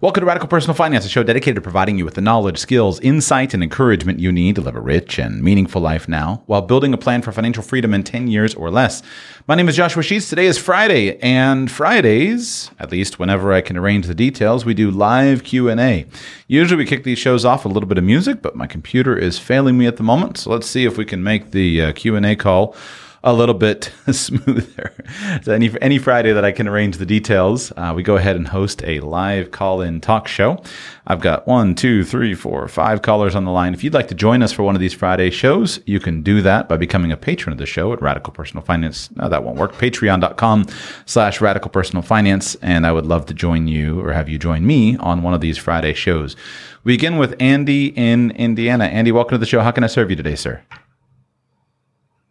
Welcome to Radical Personal Finance, a show dedicated to providing you with the knowledge, skills, insight, and encouragement you need to live a rich and meaningful life now while building a plan for financial freedom in 10 years or less. My name is Joshua Sheets. Today is Friday, and Fridays, at least whenever I can arrange the details, we do live Q&A. Usually we kick these shows off with a little bit of music, but my computer is failing me at the moment, so let's see if we can make the uh, Q&A call a little bit smoother. So any any Friday that I can arrange the details, uh, we go ahead and host a live call-in talk show. I've got one, two, three, four, five callers on the line. If you'd like to join us for one of these Friday shows, you can do that by becoming a patron of the show at Radical Personal Finance. No, that won't work. Patreon.com slash Radical Personal Finance. And I would love to join you or have you join me on one of these Friday shows. We begin with Andy in Indiana. Andy, welcome to the show. How can I serve you today, sir?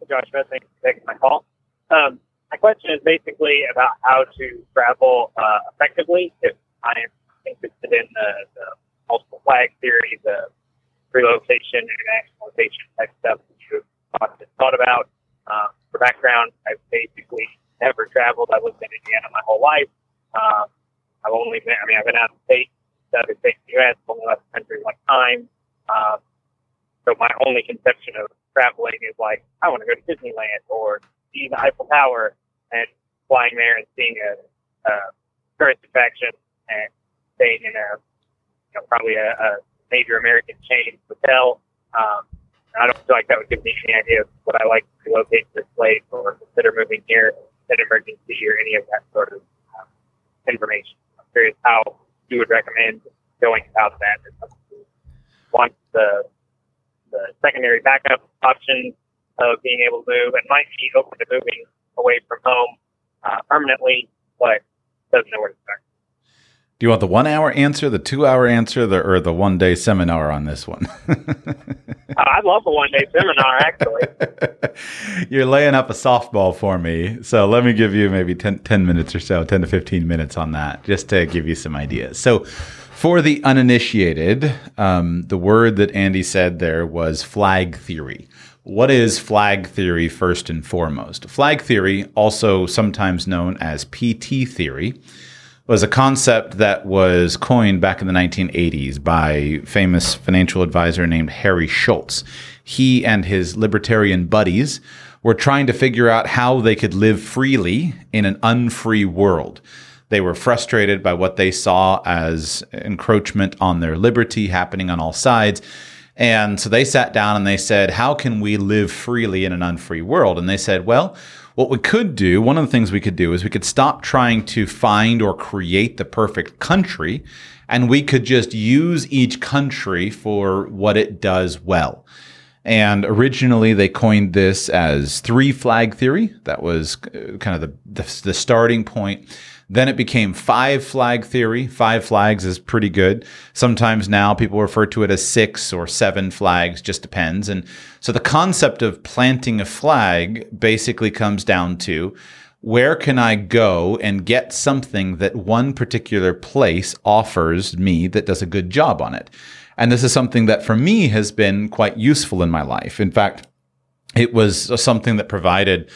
Joshua. Thanks for taking my call. Um, my question is basically about how to travel uh, effectively if I am interested in the, the multiple flag theory, the relocation, internationalization type stuff that you thought, about. Um, for background, I've basically never traveled. I lived in Indiana my whole life. Um, I've only been, I mean, I've been out of state, out of state the U.S., only left the country one time. Um, so my only conception of traveling is like, I want to go to Disneyland or see the Eiffel Tower and flying there and seeing a, a tourist attraction and staying in a, you know, probably a, a major American chain hotel. Um, I don't feel like that would give me any idea of what I like to relocate to this place or consider moving here an emergency or any of that sort of um, information. I'm curious how you would recommend going about that. Once the the secondary backup option of being able to move and might be open to moving away from home uh, permanently, but doesn't know where to start. Do you want the one hour answer, the two hour answer, the, or the one day seminar on this one? uh, I'd love the one day seminar, actually. You're laying up a softball for me. So let me give you maybe 10, 10 minutes or so, 10 to 15 minutes on that, just to give you some ideas. So, for the uninitiated, um, the word that Andy said there was flag theory. What is flag theory first and foremost? Flag theory, also sometimes known as PT theory, was a concept that was coined back in the 1980s by famous financial advisor named Harry Schultz. He and his libertarian buddies were trying to figure out how they could live freely in an unfree world. They were frustrated by what they saw as encroachment on their liberty happening on all sides. And so they sat down and they said, How can we live freely in an unfree world? And they said, Well, what we could do, one of the things we could do is we could stop trying to find or create the perfect country, and we could just use each country for what it does well. And originally, they coined this as three flag theory. That was uh, kind of the, the, the starting point. Then it became five flag theory. Five flags is pretty good. Sometimes now people refer to it as six or seven flags, just depends. And so the concept of planting a flag basically comes down to where can I go and get something that one particular place offers me that does a good job on it? And this is something that for me has been quite useful in my life. In fact, it was something that provided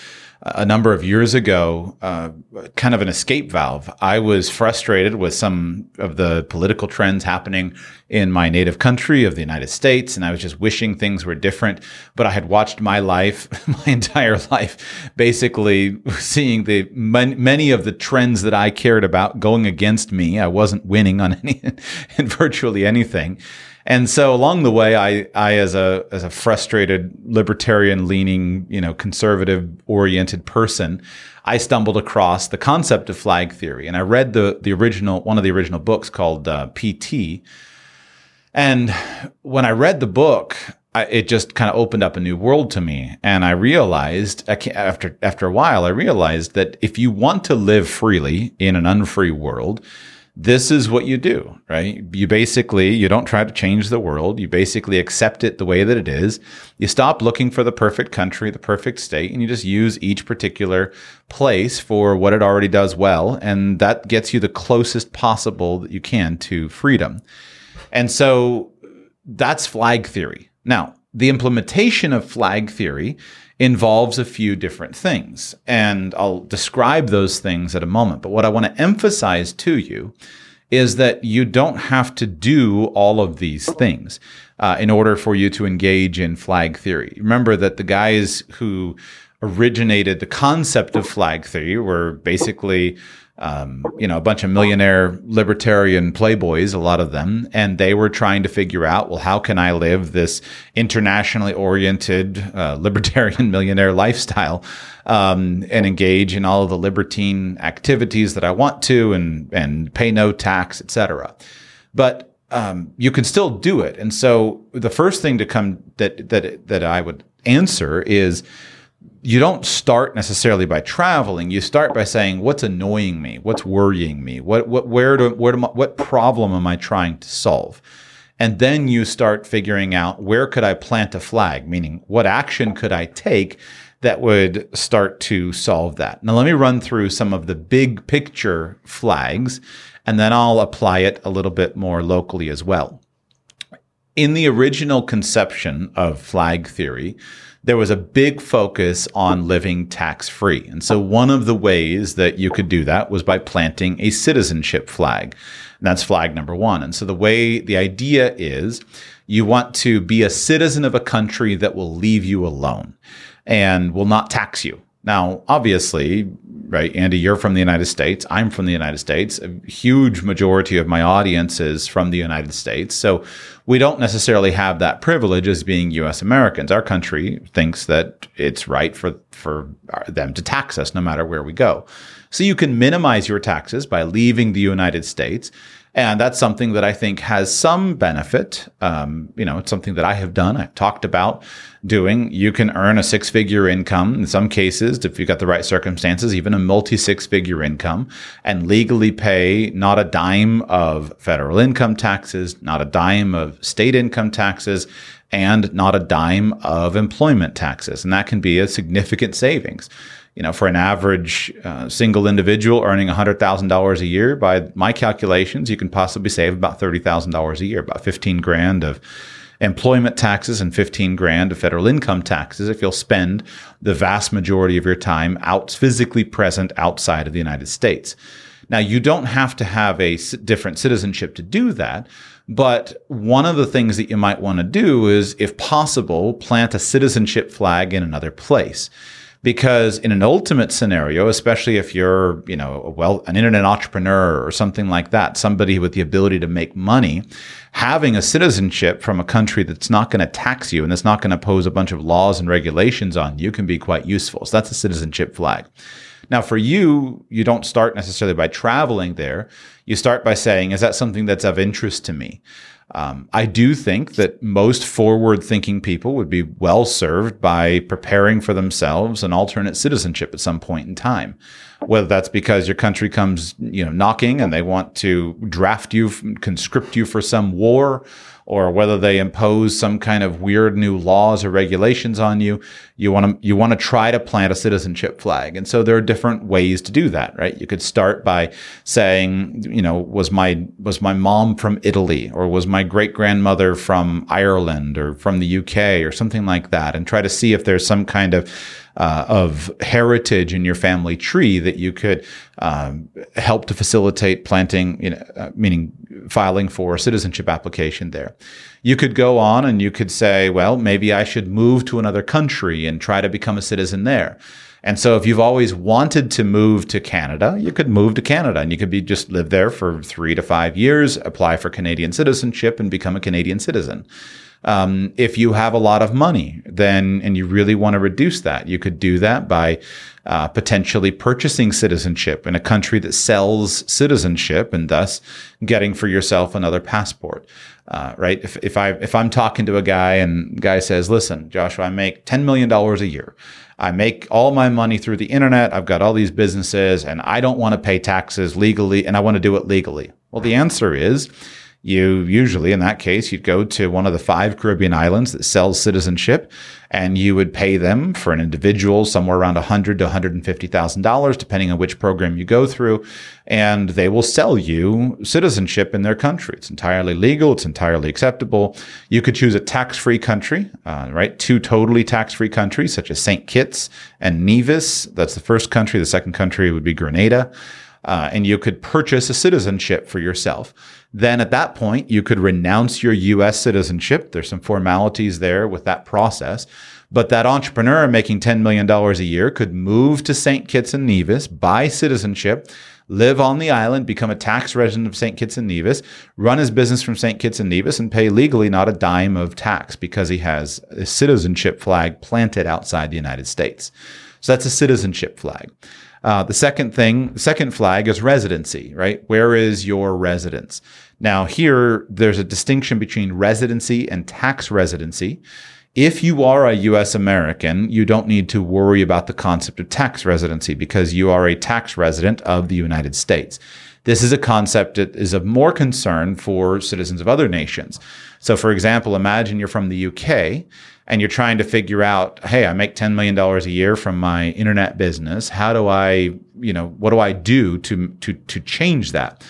a number of years ago, uh, kind of an escape valve. I was frustrated with some of the political trends happening in my native country of the United States, and I was just wishing things were different. But I had watched my life, my entire life, basically seeing the many of the trends that I cared about going against me. I wasn't winning on any, in virtually anything. And so along the way, I, I as a as a frustrated libertarian leaning, you know, conservative oriented person, I stumbled across the concept of flag theory, and I read the the original one of the original books called uh, PT. And when I read the book, I, it just kind of opened up a new world to me, and I realized after after a while, I realized that if you want to live freely in an unfree world, this is what you do, right? You basically, you don't try to change the world. You basically accept it the way that it is. You stop looking for the perfect country, the perfect state, and you just use each particular place for what it already does well. And that gets you the closest possible that you can to freedom. And so that's flag theory. Now, the implementation of flag theory involves a few different things. And I'll describe those things at a moment. But what I want to emphasize to you is that you don't have to do all of these things uh, in order for you to engage in flag theory. Remember that the guys who originated the concept of flag theory were basically um, you know, a bunch of millionaire libertarian playboys, a lot of them, and they were trying to figure out, well, how can I live this internationally oriented uh, libertarian millionaire lifestyle um, and engage in all of the libertine activities that I want to, and and pay no tax, etc. But um, you can still do it, and so the first thing to come that that that I would answer is you don't start necessarily by traveling. You start by saying, "What's annoying me? What's worrying me? What what where do where do my, what problem am I trying to solve?" And then you start figuring out where could I plant a flag, meaning what action could I take that would start to solve that. Now let me run through some of the big picture flags, and then I'll apply it a little bit more locally as well. In the original conception of flag theory, there was a big focus on living tax free. And so one of the ways that you could do that was by planting a citizenship flag. And that's flag number one. And so the way the idea is you want to be a citizen of a country that will leave you alone and will not tax you. Now, obviously, right, Andy, you're from the United States. I'm from the United States. A huge majority of my audience is from the United States. So we don't necessarily have that privilege as being US Americans. Our country thinks that it's right for, for them to tax us no matter where we go. So you can minimize your taxes by leaving the United States and that's something that I think has some benefit. Um, you know, it's something that I have done. I've talked about doing. You can earn a six figure income in some cases, if you've got the right circumstances, even a multi six figure income, and legally pay not a dime of federal income taxes, not a dime of state income taxes, and not a dime of employment taxes. And that can be a significant savings you know, for an average uh, single individual earning $100,000 a year, by my calculations, you can possibly save about $30,000 a year, about 15 grand of employment taxes and 15 grand of federal income taxes if you'll spend the vast majority of your time out physically present outside of the United States. Now, you don't have to have a different citizenship to do that. But one of the things that you might want to do is, if possible, plant a citizenship flag in another place because in an ultimate scenario especially if you're you know well an internet entrepreneur or something like that somebody with the ability to make money having a citizenship from a country that's not going to tax you and that's not going to pose a bunch of laws and regulations on you can be quite useful so that's a citizenship flag now, for you, you don't start necessarily by traveling there. You start by saying, is that something that's of interest to me? Um, I do think that most forward thinking people would be well served by preparing for themselves an alternate citizenship at some point in time. Whether that's because your country comes, you know, knocking and they want to draft you, conscript you for some war, or whether they impose some kind of weird new laws or regulations on you, you want to you want to try to plant a citizenship flag. And so there are different ways to do that, right? You could start by saying, you know, was my was my mom from Italy or was my great grandmother from Ireland or from the UK or something like that and try to see if there's some kind of uh, of heritage in your family tree that you could um, help to facilitate planting, you know, uh, meaning filing for a citizenship application there. You could go on and you could say, well, maybe I should move to another country and try to become a citizen there. And so if you've always wanted to move to Canada, you could move to Canada and you could be just live there for three to five years, apply for Canadian citizenship and become a Canadian citizen. Um, if you have a lot of money, then and you really want to reduce that, you could do that by uh, potentially purchasing citizenship in a country that sells citizenship, and thus getting for yourself another passport. Uh, right? If, if I if I'm talking to a guy and guy says, "Listen, Joshua, I make ten million dollars a year. I make all my money through the internet. I've got all these businesses, and I don't want to pay taxes legally, and I want to do it legally." Well, the answer is you usually, in that case, you'd go to one of the five Caribbean islands that sells citizenship, and you would pay them for an individual somewhere around a hundred to one hundred and fifty thousand dollars, depending on which program you go through, and they will sell you citizenship in their country. It's entirely legal. It's entirely acceptable. You could choose a tax-free country, uh, right? Two totally tax-free countries, such as Saint Kitts and Nevis. That's the first country. The second country would be Grenada. Uh, and you could purchase a citizenship for yourself. Then at that point, you could renounce your U.S. citizenship. There's some formalities there with that process. But that entrepreneur making $10 million a year could move to St. Kitts and Nevis, buy citizenship, live on the island, become a tax resident of St. Kitts and Nevis, run his business from St. Kitts and Nevis, and pay legally not a dime of tax because he has a citizenship flag planted outside the United States. So that's a citizenship flag. Uh, the second thing, second flag is residency, right? Where is your residence? Now, here, there's a distinction between residency and tax residency. If you are a US American, you don't need to worry about the concept of tax residency because you are a tax resident of the United States. This is a concept that is of more concern for citizens of other nations. So, for example, imagine you're from the UK and you're trying to figure out, hey, I make $10 million a year from my internet business. How do I, you know, what do I do to, to, to change that?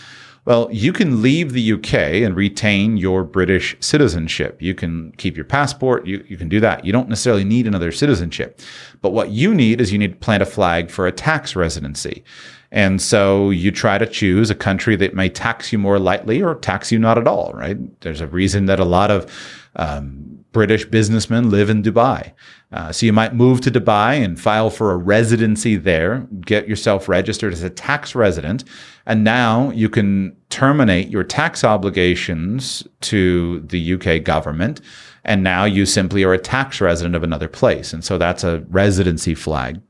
Well, you can leave the UK and retain your British citizenship. You can keep your passport. You, you can do that. You don't necessarily need another citizenship. But what you need is you need to plant a flag for a tax residency. And so you try to choose a country that may tax you more lightly or tax you not at all, right? There's a reason that a lot of um, British businessmen live in Dubai. Uh, so you might move to Dubai and file for a residency there, get yourself registered as a tax resident, and now you can terminate your tax obligations to the UK government. And now you simply are a tax resident of another place. And so that's a residency flag.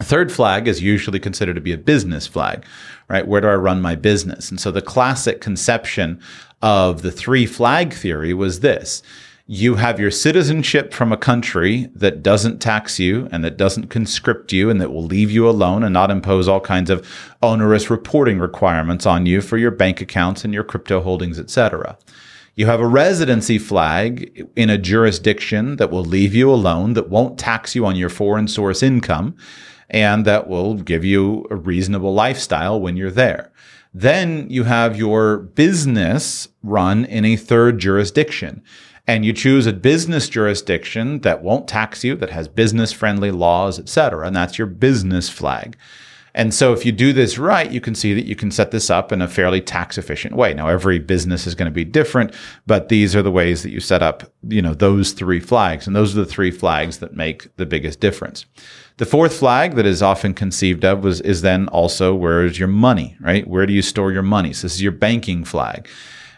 third flag is usually considered to be a business flag, right? Where do I run my business? And so the classic conception of the three flag theory was this you have your citizenship from a country that doesn't tax you and that doesn't conscript you and that will leave you alone and not impose all kinds of onerous reporting requirements on you for your bank accounts and your crypto holdings, etc. You have a residency flag in a jurisdiction that will leave you alone, that won't tax you on your foreign source income, and that will give you a reasonable lifestyle when you're there. Then you have your business run in a third jurisdiction and you choose a business jurisdiction that won't tax you, that has business friendly laws, et cetera. And that's your business flag. And so if you do this right, you can see that you can set this up in a fairly tax efficient way. Now, every business is going to be different, but these are the ways that you set up, you know, those three flags. And those are the three flags that make the biggest difference. The fourth flag that is often conceived of was, is then also where is your money, right? Where do you store your money? So this is your banking flag.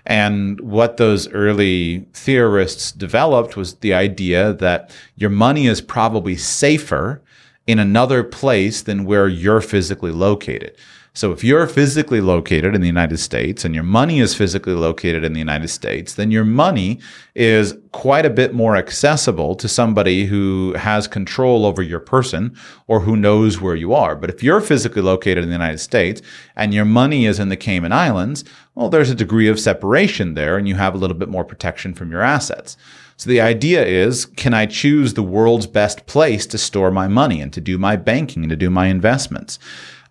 And what those early theorists developed was the idea that your money is probably safer in another place than where you're physically located. So if you're physically located in the United States and your money is physically located in the United States, then your money is quite a bit more accessible to somebody who has control over your person or who knows where you are. But if you're physically located in the United States and your money is in the Cayman Islands, well, there's a degree of separation there and you have a little bit more protection from your assets. So the idea is, can I choose the world's best place to store my money and to do my banking and to do my investments?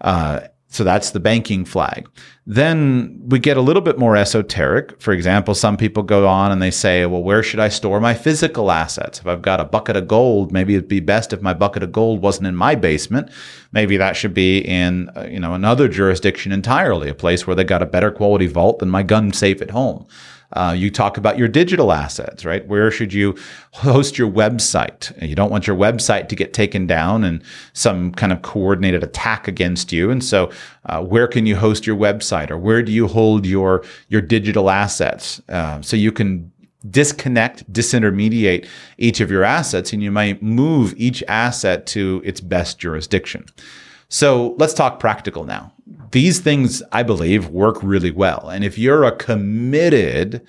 Uh, so that's the banking flag. Then we get a little bit more esoteric. For example, some people go on and they say, well, where should I store my physical assets? If I've got a bucket of gold, maybe it'd be best if my bucket of gold wasn't in my basement. Maybe that should be in, uh, you know, another jurisdiction entirely, a place where they got a better quality vault than my gun safe at home. Uh, you talk about your digital assets, right? Where should you host your website? You don't want your website to get taken down and some kind of coordinated attack against you. And so, uh, where can you host your website, or where do you hold your your digital assets? Uh, so you can disconnect, disintermediate each of your assets, and you might move each asset to its best jurisdiction. So let's talk practical now these things, I believe, work really well. And if you're a committed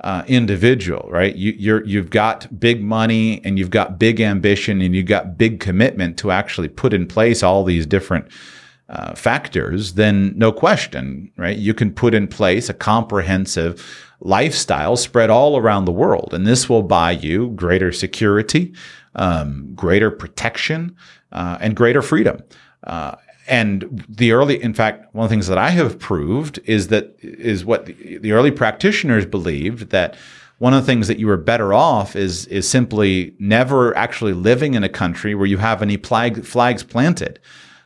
uh, individual, right, you, you're you've got big money and you've got big ambition and you've got big commitment to actually put in place all these different uh, factors, then no question, right, you can put in place a comprehensive lifestyle spread all around the world, and this will buy you greater security, um, greater protection, uh, and greater freedom. Uh, and the early in fact one of the things that i have proved is that is what the, the, early practitioners believed that one of the things that you were better off is is simply never actually living in a country where you have any flag, flags planted.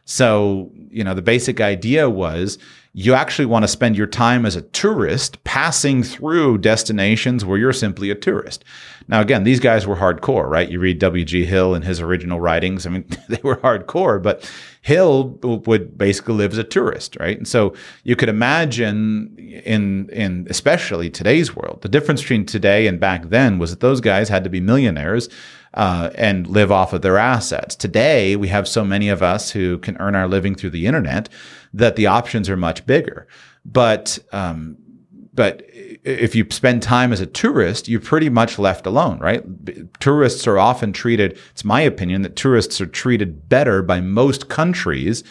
So, you know, the basic idea was you actually want to spend your time as a tourist passing through destinations where you're simply a tourist. Now, again, these guys were hardcore, right? You read W.G. Hill and his original writings. I mean, they were hardcore, but Hill would basically live as a tourist, right? And so you could imagine in in especially today's world, the difference between today and back then was that those guys had to be millionaires uh, and live off of their assets. Today, we have so many of us who can earn our living through the internet that the options are much bigger. But um, but if you spend time as a tourist, you're pretty much left alone, right? Tourists are often treated, it's my opinion that tourists are treated better by most countries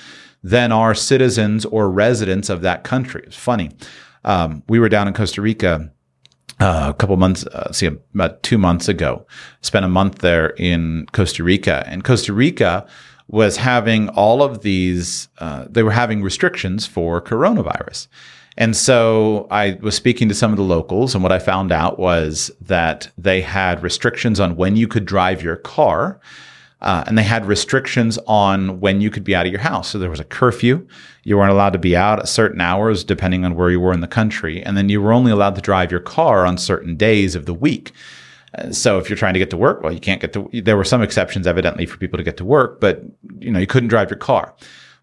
than are citizens or residents of that country. It's funny. Um, we were down in Costa Rica uh, a couple months, uh, see, about two months ago. Spent a month there in Costa Rica, and Costa Rica was having all of these. Uh, they were having restrictions for coronavirus, and so I was speaking to some of the locals, and what I found out was that they had restrictions on when you could drive your car. Uh, and they had restrictions on when you could be out of your house. So there was a curfew. You weren't allowed to be out at certain hours, depending on where you were in the country. And then you were only allowed to drive your car on certain days of the week. Uh, so if you're trying to get to work, well, you can't get to. There were some exceptions, evidently, for people to get to work, but you know you couldn't drive your car.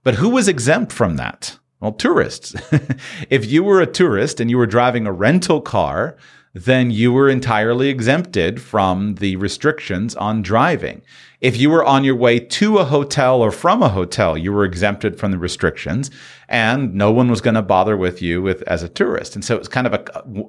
But who was exempt from that? Well, tourists. if you were a tourist and you were driving a rental car, then you were entirely exempted from the restrictions on driving. If you were on your way to a hotel or from a hotel, you were exempted from the restrictions and no one was going to bother with you with as a tourist. And so it's kind of a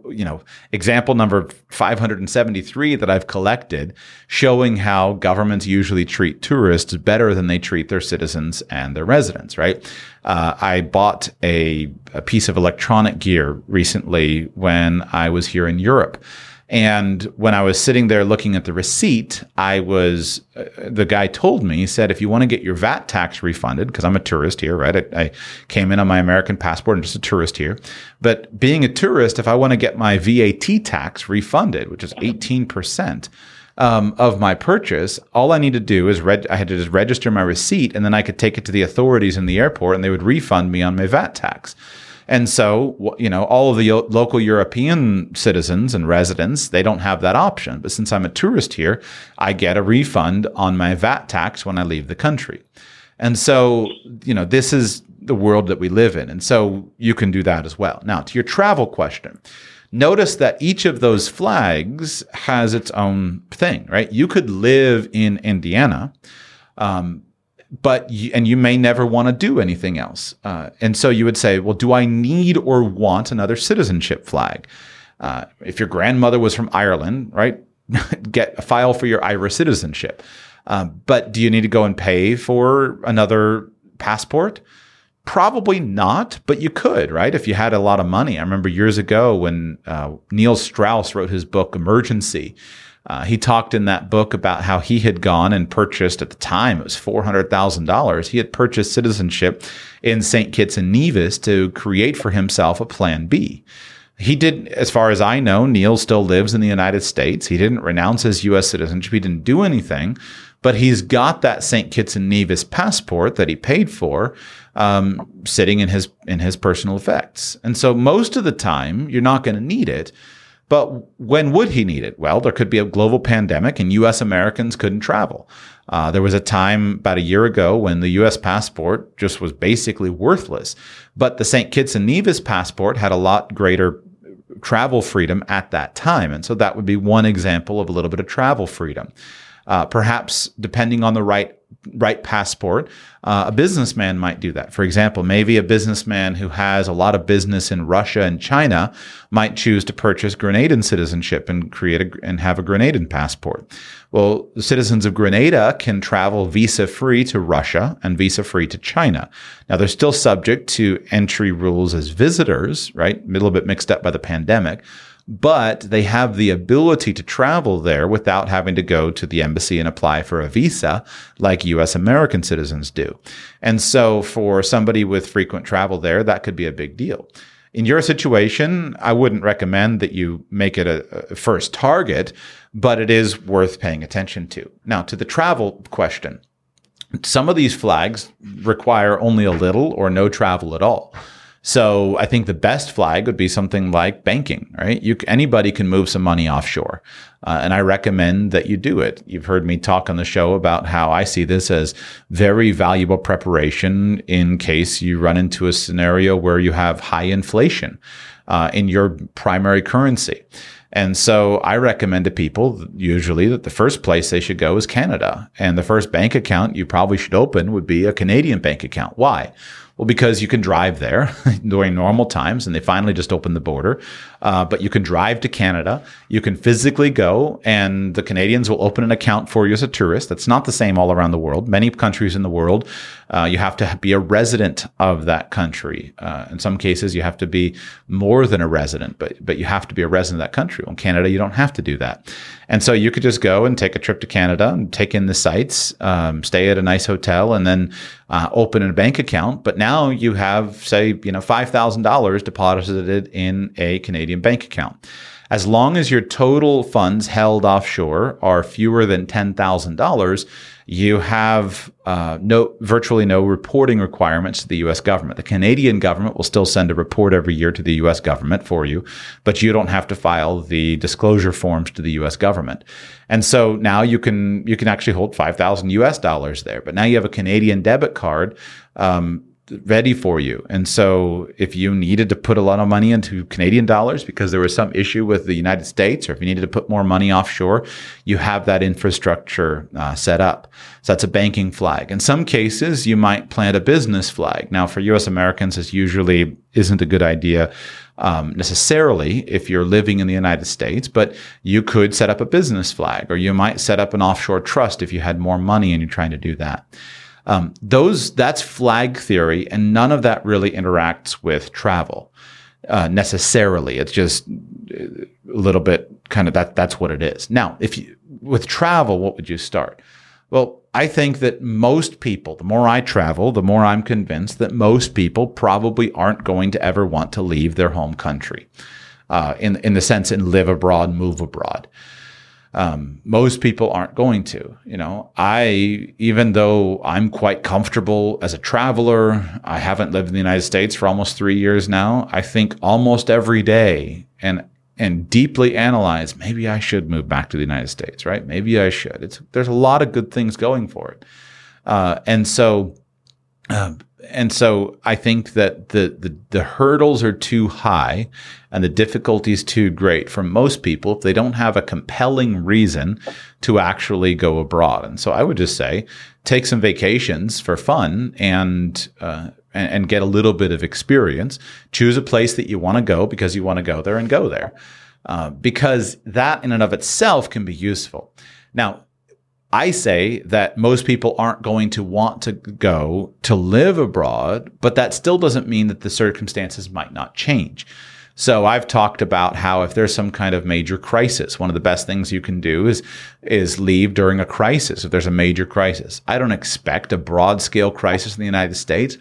you know, example number 573 that I've collected showing how governments usually treat tourists better than they treat their citizens and their residents, right? Uh, I bought a, a piece of electronic gear recently when I was here in Europe. And when I was sitting there looking at the receipt, I was, uh, the guy told me, he said, if you want to get your VAT tax refunded, because I'm a tourist here, right? I, I, came in on my American passport and just a tourist here. But being a tourist, if I want to get my VAT tax refunded, which is 18%, um, of my purchase, all I need to do is reg- I had to just register my receipt and then I could take it to the authorities in the airport and they would refund me on my VAT tax. And so, you know, all of the local European citizens and residents, they don't have that option. But since I'm a tourist here, I get a refund on my VAT tax when I leave the country. And so, you know, this is the world that we live in. And so you can do that as well. Now, to your travel question, notice that each of those flags has its own thing, right? You could live in Indiana, um, but you, and you may never want to do anything else. Uh, and so you would say, well, do I need or want another citizenship flag? Uh, if your grandmother was from Ireland, right, get a file for your Irish citizenship. Uh, but do you need to go and pay for another passport? Probably not, but you could, right? If you had a lot of money. I remember years ago when uh, Neil Strauss wrote his book Emergency. Uh, he talked in that book about how he had gone and purchased at the time it was four hundred thousand dollars. He had purchased citizenship in Saint Kitts and Nevis to create for himself a Plan B. He did, as far as I know, Neil still lives in the United States. He didn't renounce his U.S. citizenship. He didn't do anything, but he's got that Saint Kitts and Nevis passport that he paid for, um, sitting in his in his personal effects. And so most of the time, you're not going to need it. But when would he need it? Well, there could be a global pandemic and US Americans couldn't travel. Uh, there was a time about a year ago when the US passport just was basically worthless. But the St. Kitts and Nevis passport had a lot greater travel freedom at that time. And so that would be one example of a little bit of travel freedom. Uh, perhaps depending on the right right passport, uh, a businessman might do that. For example, maybe a businessman who has a lot of business in Russia and China might choose to purchase Grenadian citizenship and create a, and have a Grenadian passport. Well, citizens of Grenada can travel visa free to Russia and visa free to China. Now they're still subject to entry rules as visitors, right? A little bit mixed up by the pandemic but they have the ability to travel there without having to go to the embassy and apply for a visa like US American citizens do. And so for somebody with frequent travel there, that could be a big deal. In your situation, I wouldn't recommend that you make it a, a first target, but it is worth paying attention to. Now, to the travel question. Some of these flags require only a little or no travel at all. So I think the best flag would be something like banking, right? You, anybody can move some money offshore. Uh, and I recommend that you do it. You've heard me talk on the show about how I see this as very valuable preparation in case you run into a scenario where you have high inflation uh, in your primary currency. And so I recommend to people usually that the first place they should go is Canada. And the first bank account you probably should open would be a Canadian bank account. Why? Well, because you can drive there during normal times, and they finally just opened the border. Uh, but you can drive to Canada. You can physically go, and the Canadians will open an account for you as a tourist. That's not the same all around the world. Many countries in the world, uh, you have to be a resident of that country. Uh, in some cases, you have to be more than a resident, but but you have to be a resident of that country. Well, in Canada, you don't have to do that, and so you could just go and take a trip to Canada and take in the sights, um, stay at a nice hotel, and then uh, open a bank account. But now you have, say, you know, five thousand dollars deposited in a Canadian Canadian bank account. As long as your total funds held offshore are fewer than $10,000, you have uh, no virtually no reporting requirements to the U.S. government. The Canadian government will still send a report every year to the U.S. government for you, but you don't have to file the disclosure forms to the U.S. government. And so now you can you can actually hold five thousand U.S. dollars there. But now you have a Canadian debit card. Um, ready for you. And so if you needed to put a lot of money into Canadian dollars because there was some issue with the United States, or if you needed to put more money offshore, you have that infrastructure uh, set up. So that's a banking flag. In some cases, you might plant a business flag. Now, for US Americans, this usually isn't a good idea. Um, necessarily if you're living in the United States, but you could set up a business flag or you might set up an offshore trust if you had more money and you're trying to do that. Um, those that's flag theory, and none of that really interacts with travel uh, necessarily. It's just a little bit kind of that. That's what it is. Now, if you with travel, what would you start? Well, I think that most people, the more I travel, the more I'm convinced that most people probably aren't going to ever want to leave their home country, uh, in in the sense and live abroad, move abroad. Um, most people aren't going to. You know, I, even though I'm quite comfortable as a traveler, I haven't lived in the United States for almost three years now. I think almost every day and and deeply analyze maybe I should move back to the United States, right? Maybe I should. It's there's a lot of good things going for it, uh, and so. Uh, and so I think that the, the, the hurdles are too high and the difficulty is too great for most people if they don't have a compelling reason to actually go abroad. And so I would just say take some vacations for fun and uh, and, get a little bit of experience. Choose a place that you want to go because you want to go there and go there. Uh, because that in and of itself can be useful. Now, I say that most people aren't going to want to go to live abroad, but that still doesn't mean that the circumstances might not change. So I've talked about how if there's some kind of major crisis, one of the best things you can do is is leave during a crisis if there's a major crisis. I don't expect a broad scale crisis in the United States,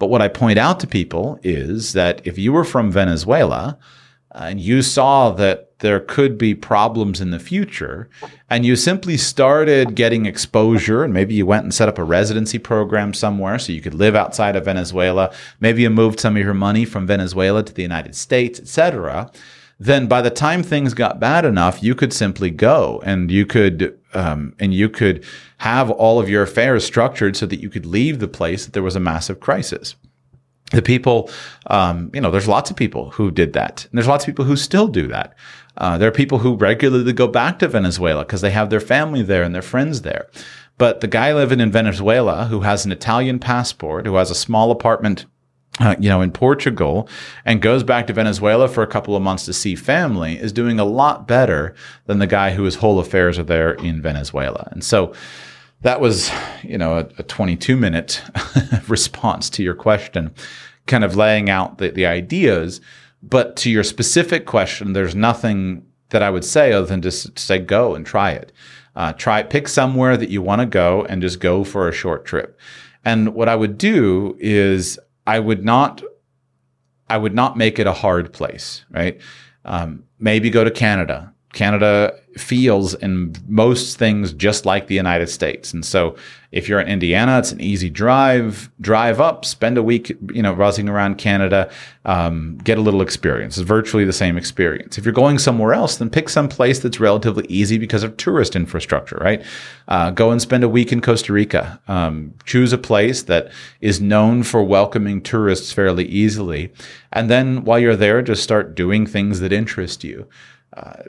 but what I point out to people is that if you were from Venezuela, and you saw that there could be problems in the future, and you simply started getting exposure, and maybe you went and set up a residency program somewhere so you could live outside of Venezuela, maybe you moved some of your money from Venezuela to the United States, etc., then by the time things got bad enough, you could simply go and you could um, and you could have all of your affairs structured so that you could leave the place that there was a massive crisis the people, um, you know, there's lots of people who did that. And there's lots of people who still do that. Uh, there are people who regularly go back to Venezuela because they have their family there and their friends there. But the guy living in Venezuela who has an Italian passport, who has a small apartment, uh, you know, in Portugal and goes back to Venezuela for a couple of months to see family is doing a lot better than the guy whose whole affairs are there in Venezuela. And so, that was, you know, a, a 22 minute response to your question, kind of laying out the, the ideas. But to your specific question, there's nothing that I would say other than just say go and try it. Uh, try pick somewhere that you want to go and just go for a short trip. And what I would do is I would not I would not make it a hard place, right? Um, maybe go to Canada Canada feels in most things just like the United States. And so if you're in Indiana, it's an easy drive, drive up, spend a week, you know, buzzing around Canada, um, get a little experience. It's virtually the same experience. If you're going somewhere else, then pick some place that's relatively easy because of tourist infrastructure, right? Uh, go and spend a week in Costa Rica. Um, choose a place that is known for welcoming tourists fairly easily. And then while you're there, just start doing things that interest you. Uh,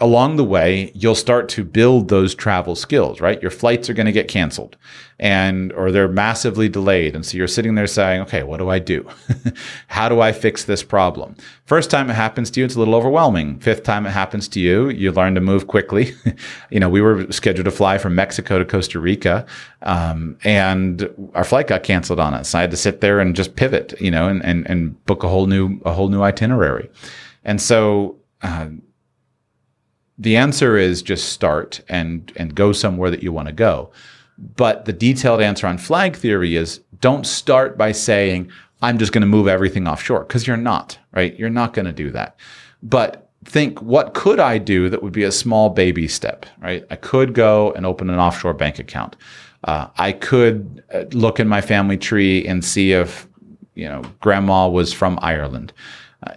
along the way, you'll start to build those travel skills, right? Your flights are going to get canceled and, or they're massively delayed. And so you're sitting there saying, okay, what do I do? How do I fix this problem? First time it happens to you, it's a little overwhelming. Fifth time it happens to you, you learn to move quickly. you know, we were scheduled to fly from Mexico to Costa Rica, um, and our flight got canceled on us. I had to sit there and just pivot, you know, and, and, and book a whole new, a whole new itinerary. And so, uh, the answer is just start and and go somewhere that you want to go. But the detailed answer on flag theory is don't start by saying I'm just going to move everything offshore because you're not, right? You're not going to do that. But think what could I do that would be a small baby step, right? I could go and open an offshore bank account. Uh, I could uh, look in my family tree and see if you know grandma was from Ireland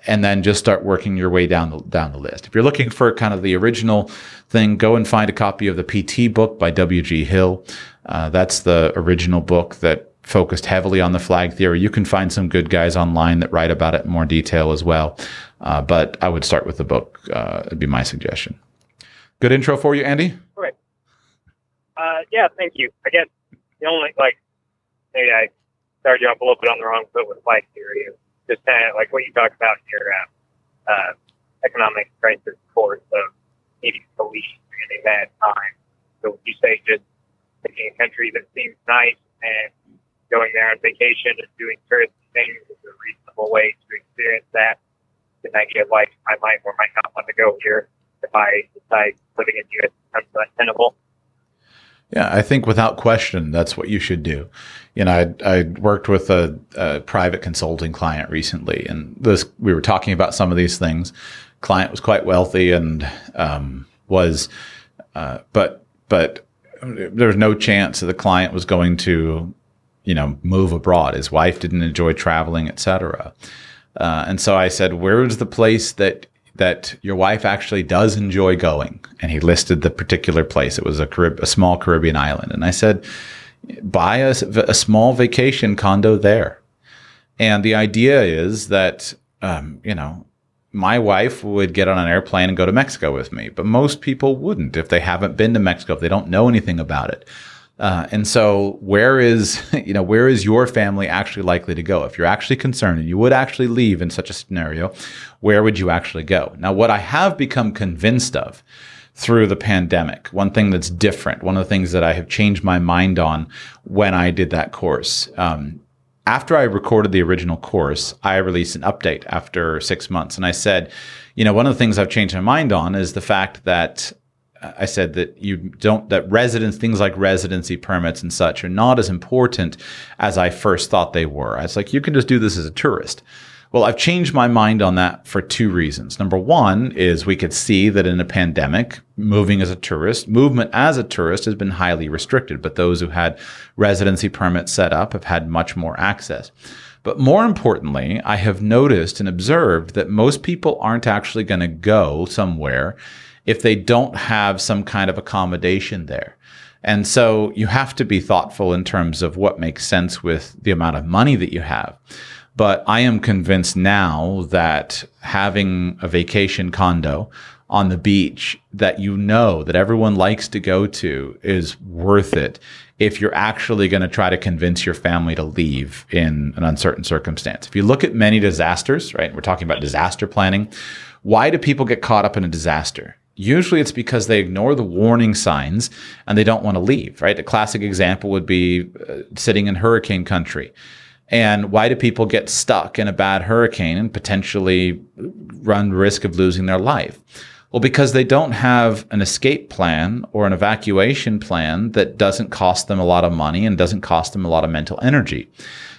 and then just start working your way down the, down the list. If you're looking for kind of the original thing, go and find a copy of the PT book by W.G. Hill. Uh, that's the original book that focused heavily on the flag theory. You can find some good guys online that write about it in more detail as well. Uh, but I would start with the book. Uh, it'd be my suggestion. Good intro for you, Andy. Right. Uh, yeah, thank you. I guess the only like maybe I started you off a little bit on the wrong foot with flag theory just kind of like what you talked about in your uh, uh, economic crisis course of needing to leave in a bad time. So you say just picking a country that seems nice and going there on vacation and doing touristy things is a reasonable way to experience that. Then I get like I might or might not want to go here if I decide living in the U.S. becomes untenable. Yeah, I think without question, that's what you should do. You know, I, I worked with a, a, private consulting client recently, and this we were talking about some of these things. Client was quite wealthy and um, was, uh, but but there was no chance that the client was going to, you know, move abroad. His wife didn't enjoy traveling, etc. Uh, and so I said, "Where is the place that that your wife actually does enjoy going. And he listed the particular place. It was a, Carib- a small Caribbean island. And I said, buy a, a, small vacation condo there. And the idea is that, um, you know, my wife would get on an airplane and go to Mexico with me, but most people wouldn't if they haven't been to Mexico, if they don't know anything about it. Uh, and so, where is you know where is your family actually likely to go? If you're actually concerned and you would actually leave in such a scenario, where would you actually go? Now, what I have become convinced of through the pandemic, one thing that's different, one of the things that I have changed my mind on when I did that course. Um, after I recorded the original course, I released an update after six months, and I said, you know, one of the things I've changed my mind on is the fact that I said that you don't that residence things like residency permits and such are not as important as I first thought they were. I was like, you can just do this as a tourist. Well, I've changed my mind on that for two reasons. Number one is we could see that in a pandemic, moving as a tourist, movement as a tourist has been highly restricted, but those who had residency permits set up have had much more access. But more importantly, I have noticed and observed that most people aren't actually going to go somewhere if they don't have some kind of accommodation there. And so you have to be thoughtful in terms of what makes sense with the amount of money that you have. But I am convinced now that having a vacation condo on the beach that you know that everyone likes to go to is worth it if you're actually going to try to convince your family to leave in an uncertain circumstance. If you look at many disasters, right? We're talking about disaster planning. Why do people get caught up in a disaster? Usually it's because they ignore the warning signs and they don't want to leave, right? A classic example would be uh, sitting in hurricane country. And why do people get stuck in a bad hurricane and potentially run risk of losing their life? Well, because they don't have an escape plan or an evacuation plan that doesn't cost them a lot of money and doesn't cost them a lot of mental energy.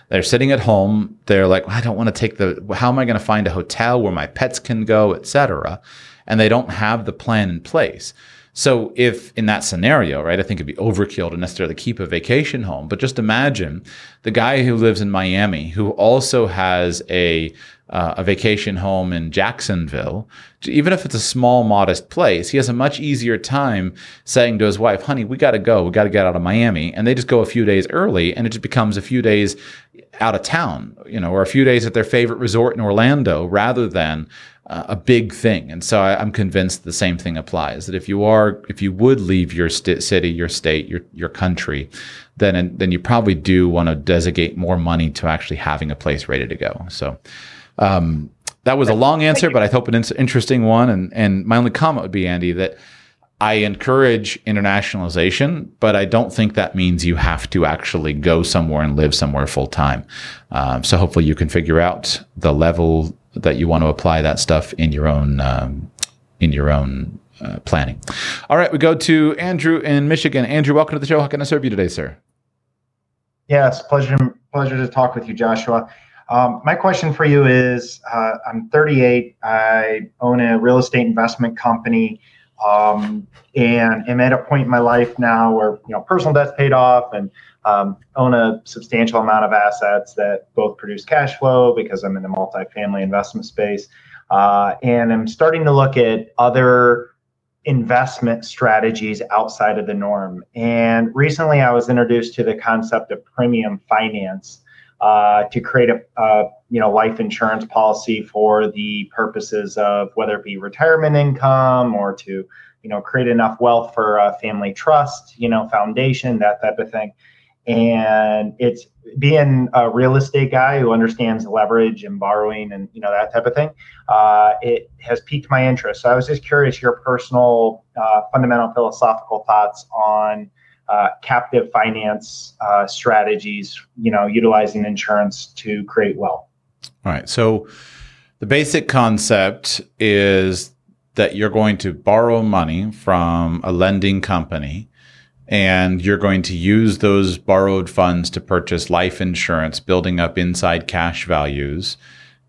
They're sitting at home. They're like, I don't want to take the. How am I going to find a hotel where my pets can go, etc. And they don't have the plan in place. So if in that scenario, right, I think it'd be overkill to necessarily keep a vacation home, but just imagine the guy who lives in Miami who also has a uh, a vacation home in Jacksonville, even if it's a small, modest place, he has a much easier time saying to his wife, honey, we got to go. We got to get out of Miami. And they just go a few days early and it just becomes a few days out of town, you know, or a few days at their favorite resort in Orlando rather than uh, a big thing. And so I, am convinced the same thing applies that if you are, if you would leave your st- city, your state, your, your country, then, then you probably do want to designate more money to actually having a place ready to go. So, um, that was a long answer, but I hope an interesting one. And, and my only comment would be, Andy, that I encourage internationalization, but I don't think that means you have to actually go somewhere and live somewhere full time. Um, so hopefully you can figure out the level that you want to apply that stuff in your own um, in your own uh, planning. All right, we go to Andrew in Michigan. Andrew, welcome to the show. How can I serve you today, sir? Yes, pleasure pleasure to talk with you, Joshua. Um, my question for you is uh, I'm 38. I own a real estate investment company um, and am at a point in my life now where you know personal debt's paid off and um, own a substantial amount of assets that both produce cash flow because I'm in the multifamily investment space. Uh, and I'm starting to look at other investment strategies outside of the norm. And recently I was introduced to the concept of premium finance uh, to create a, a, you know life insurance policy for the purposes of whether it be retirement income or to you know create enough wealth for a family trust, you know, foundation, that type of thing. And it's being a real estate guy who understands leverage and borrowing and you know that type of thing. Uh, it has piqued my interest. So I was just curious your personal uh, fundamental philosophical thoughts on uh, captive finance uh, strategies, you know, utilizing insurance to create wealth. All right. So the basic concept is that you're going to borrow money from a lending company and you're going to use those borrowed funds to purchase life insurance, building up inside cash values.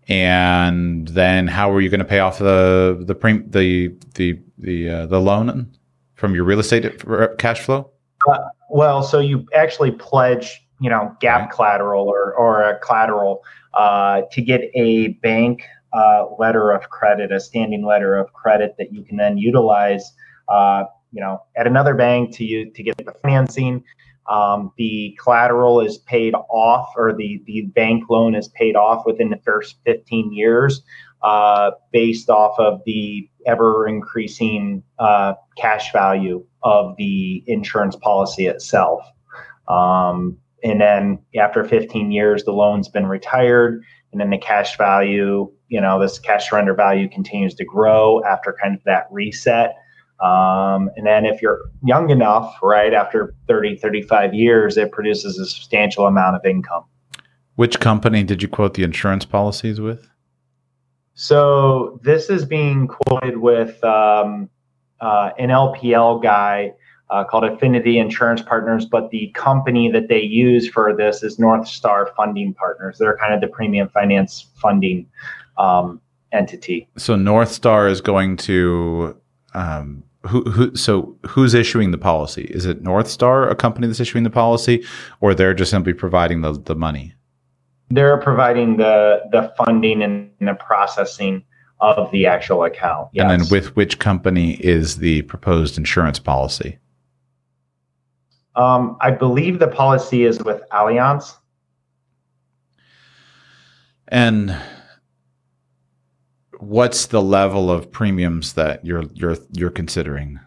And then how are you going to pay off the the the the the uh, the loan from your real estate cash flow? Uh, well, so you actually pledge, you know, gap okay. collateral or, or a collateral uh, to get a bank uh, letter of credit, a standing letter of credit that you can then utilize, uh, you know, at another bank to you to get the financing. Um, the collateral is paid off, or the the bank loan is paid off within the first 15 years, uh, based off of the ever increasing uh, cash value of the insurance policy itself. Um, and then after 15 years, the loan's been retired, and then the cash value, you know, this cash surrender value continues to grow after kind of that reset. Um, and then if you're young enough, right, after 30, 35 years, it produces a substantial amount of income. Which company did you quote the insurance policies with? So this is being quoted with um, uh, an LPL guy uh, called Affinity Insurance Partners, but the company that they use for this is North Star Funding Partners. They're kind of the premium finance funding um, entity. So North Star is going to um, who, who so who's issuing the policy? Is it North Star, a company that's issuing the policy, or they're just simply providing the, the money? They're providing the the funding and the processing of the actual account. Yes. And then with which company is the proposed insurance policy? Um, I believe the policy is with Allianz. And what's the level of premiums that you're you're you're considering?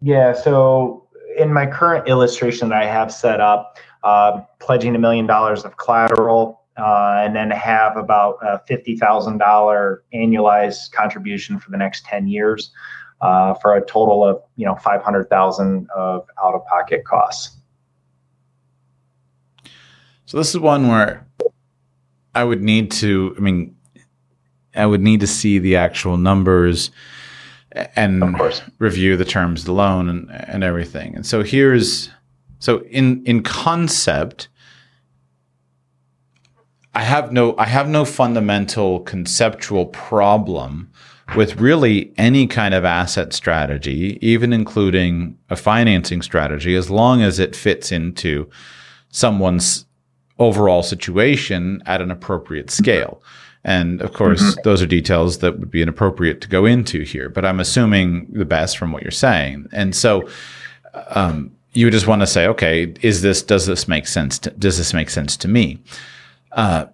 Yeah, so in my current illustration that I have set up, uh, pledging a million dollars of collateral uh, and then have about a $50,000 annualized contribution for the next 10 years uh, for a total of, you know, 500,000 of out of pocket costs. So this is one where I would need to, I mean, I would need to see the actual numbers and review the terms of the loan and, and everything. And so here's, so in, in concept, I have no I have no fundamental conceptual problem with really any kind of asset strategy, even including a financing strategy, as long as it fits into someone's overall situation at an appropriate scale. And of course, mm-hmm. those are details that would be inappropriate to go into here, but I'm assuming the best from what you're saying. And so, um, you just want to say, okay, is this, does this make sense? To, does this make sense to me? Uh,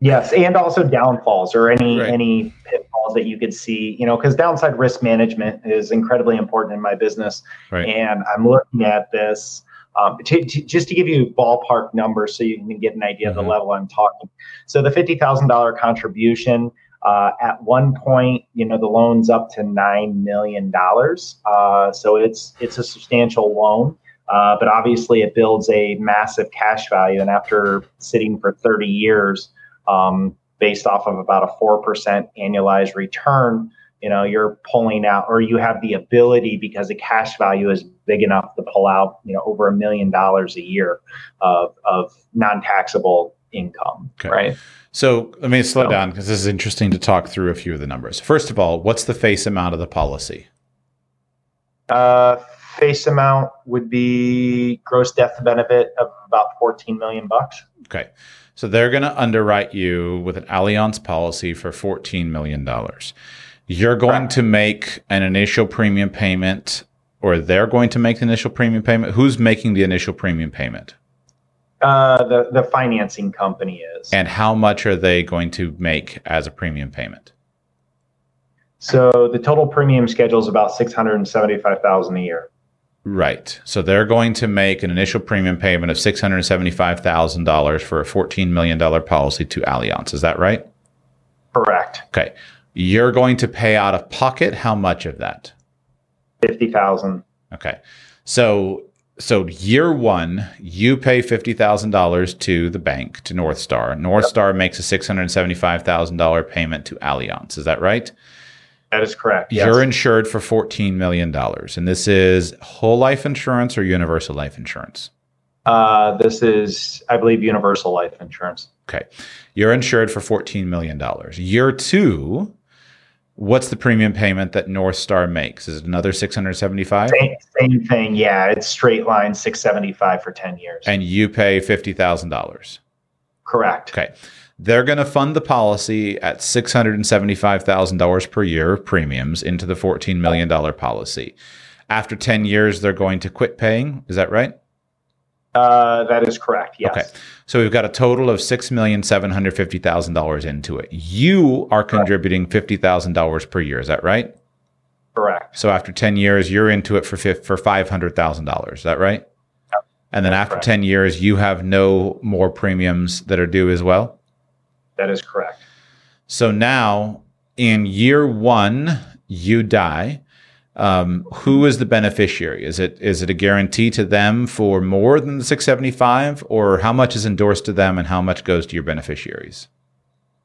yes. And also downfalls or any, right. any pitfalls that you could see, you know, because downside risk management is incredibly important in my business. Right. And I'm looking at this um, to, to, just to give you ballpark numbers so you can get an idea mm-hmm. of the mm-hmm. level I'm talking. So the fifty thousand dollar contribution uh, at one point, you know, the loan's up to nine million dollars. Uh, so it's it's a substantial loan. Uh, but obviously, it builds a massive cash value. And after sitting for 30 years, um, based off of about a 4% annualized return, you know you're pulling out or you have the ability because the cash value is big enough to pull out you know over a million dollars a year of, of non-taxable income okay. right so let me slow so, down because this is interesting to talk through a few of the numbers first of all what's the face amount of the policy uh, face amount would be gross death benefit of about 14 million bucks okay so they're going to underwrite you with an allianz policy for 14 million dollars you're going to make an initial premium payment, or they're going to make the initial premium payment. Who's making the initial premium payment? Uh, the the financing company is. And how much are they going to make as a premium payment? So the total premium schedule is about six hundred and seventy five thousand a year. Right. So they're going to make an initial premium payment of six hundred seventy five thousand dollars for a fourteen million dollar policy to Allianz. Is that right? Correct. Okay. You're going to pay out of pocket how much of that? Fifty thousand. Okay. So so year one, you pay fifty thousand dollars to the bank to North Star. North yep. Star makes a six hundred seventy-five thousand dollar payment to Allianz. Is that right? That is correct. Yes. You're insured for fourteen million dollars, and this is whole life insurance or universal life insurance. Uh, this is, I believe, universal life insurance. Okay, you're insured for fourteen million dollars. Year two, What's the premium payment that North Star makes? Is it another 675? Same, same thing. Yeah, it's straight line 675 for 10 years. And you pay $50,000. Correct. Okay. They're going to fund the policy at $675,000 per year of premiums into the $14 million policy. After 10 years, they're going to quit paying. Is that right? Uh, that is correct. Yes. Okay. So we've got a total of six million seven hundred fifty thousand dollars into it. You are contributing fifty thousand dollars per year. Is that right? Correct. So after ten years, you're into it for for five hundred thousand dollars. Is that right? Yep. And then That's after correct. ten years, you have no more premiums that are due as well. That is correct. So now, in year one, you die um, who is the beneficiary? Is it is it a guarantee to them for more than the 675, or how much is endorsed to them and how much goes to your beneficiaries?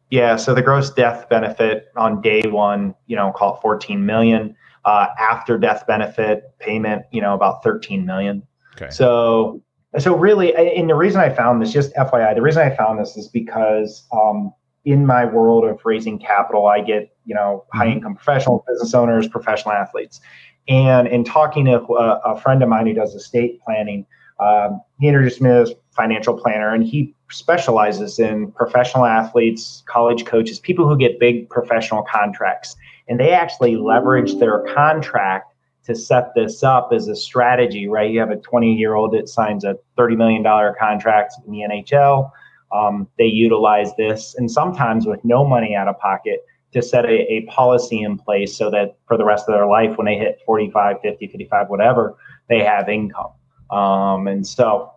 Yeah, so the gross death benefit on day one, you know, call it 14 million. Uh, after death benefit payment, you know, about 13 million. Okay. So so really, and the reason I found this, just FYI, the reason I found this is because um, in my world of raising capital, I get you know mm-hmm. high income professionals, business owners, professional athletes, and in talking to a, a friend of mine who does estate planning, um, he introduced me as financial planner, and he specializes in professional athletes, college coaches, people who get big professional contracts, and they actually leverage their contract to set this up as a strategy. Right, you have a 20 year old that signs a 30 million dollar contract in the NHL um, they utilize this, and sometimes with no money out of pocket, to set a, a policy in place so that for the rest of their life, when they hit 45, 50, 55, whatever, they have income. Um, and so,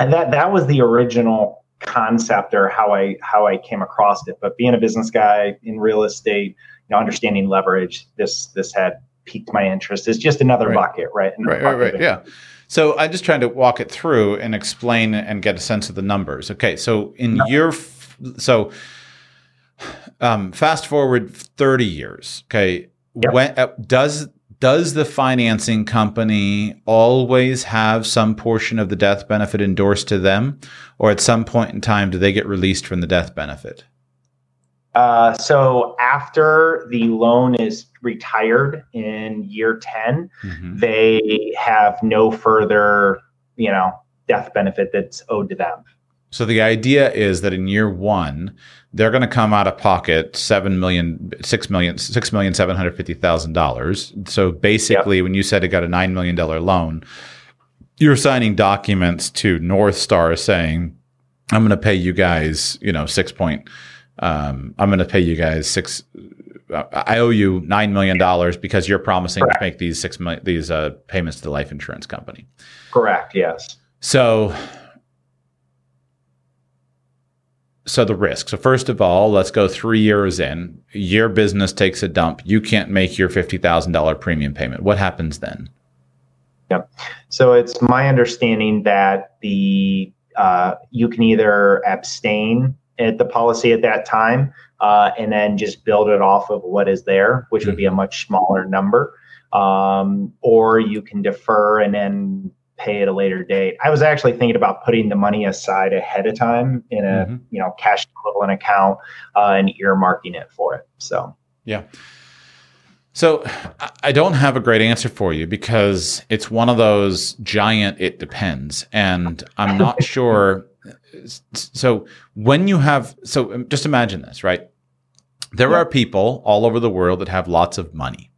and that that was the original concept or how I how I came across it. But being a business guy in real estate, you know, understanding leverage, this this had piqued my interest. It's just another right. bucket, right? Another right, bucket right, right. Yeah. So I'm just trying to walk it through and explain and get a sense of the numbers. Okay, so in no. your so um, fast forward 30 years. Okay, yep. when uh, does does the financing company always have some portion of the death benefit endorsed to them, or at some point in time do they get released from the death benefit? Uh, so after the loan is retired in year 10, Mhm. they have no further, you know, death benefit that's owed to them. So the idea is that in year one, they're going to come out of pocket seven million, six million, six million seven hundred fifty thousand dollars. So basically, when you said it got a nine million dollar loan, you're signing documents to North Star saying, "I'm going to pay you guys, you know, six point. Um, I'm going to pay you guys six. Uh, I owe you nine million dollars because you're promising Correct. to make these six million these uh, payments to the life insurance company." Correct. Yes. So, so the risk. So first of all, let's go three years in. Your business takes a dump. You can't make your fifty thousand dollar premium payment. What happens then? Yep. So it's my understanding that the uh, you can either abstain at the policy at that time uh, and then just build it off of what is there, which would be a much smaller number, um, or you can defer and then pay at a later date. I was actually thinking about putting the money aside ahead of time in a Mhm. you know cash equivalent account uh, and earmarking it for it. So yeah. So I don't have a great answer for you because it's one of those giant it depends. And I'm not sure. So when you have, so um, just imagine this, right? There Yeah. are people all over the world that have lots of money.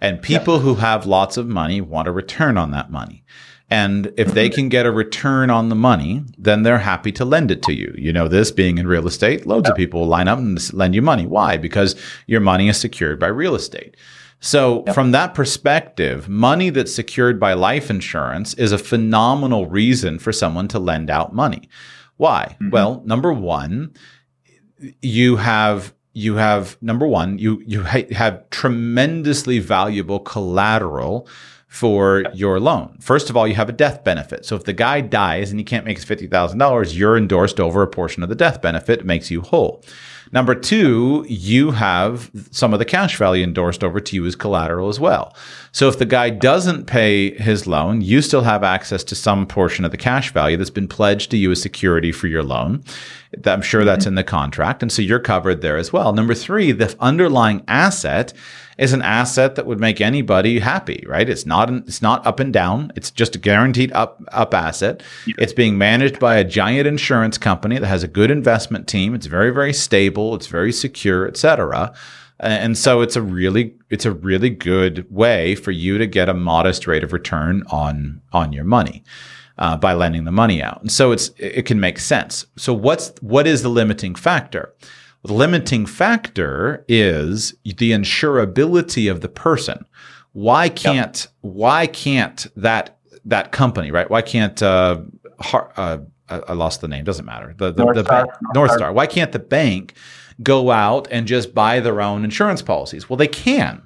And people who have lots of money want a return on that money. And if they can get a return on the money, then they're happy to lend it to you. You know, this being in real estate, loads of people line up and lend you money. Why? Because your money is secured by real estate. So, Yep. from that perspective, money that's secured by life insurance is a phenomenal reason for someone to lend out money. Why? Mhm. Well, number one, you have you have number one you you ha- have tremendously valuable collateral for your loan. First of all, you have a death benefit. So if the guy dies and you can't make his $50,000, you're endorsed over a portion of the death benefit. It makes you whole. Number two, you have some of the cash value endorsed over to you as collateral as well. So if the guy doesn't pay his loan, you still have access to some portion of the cash value that's been pledged to you as security for your loan. I'm sure that's mm-hmm. in the contract. And so you're covered there as well. Number three, the underlying asset is an asset that would make anybody happy, right? It's not it's not up and down. It's just a guaranteed up up asset. It's being managed by a giant insurance company that has a good investment team. It's very very stable. It's very secure, etc. And so it's a really it's a really good way for you to get a modest rate of return on on your money. Uh, by lending the money out, and so it's it can make sense. So what's what is the limiting factor? Limiting factor is the insurability of the person. Why can't why can't that that company right? Why can't uh, Har- uh, I lost the name. Doesn't matter. The the, North the Star. bank, North Star. Why can't the bank go out and just buy their own insurance policies? Well, they can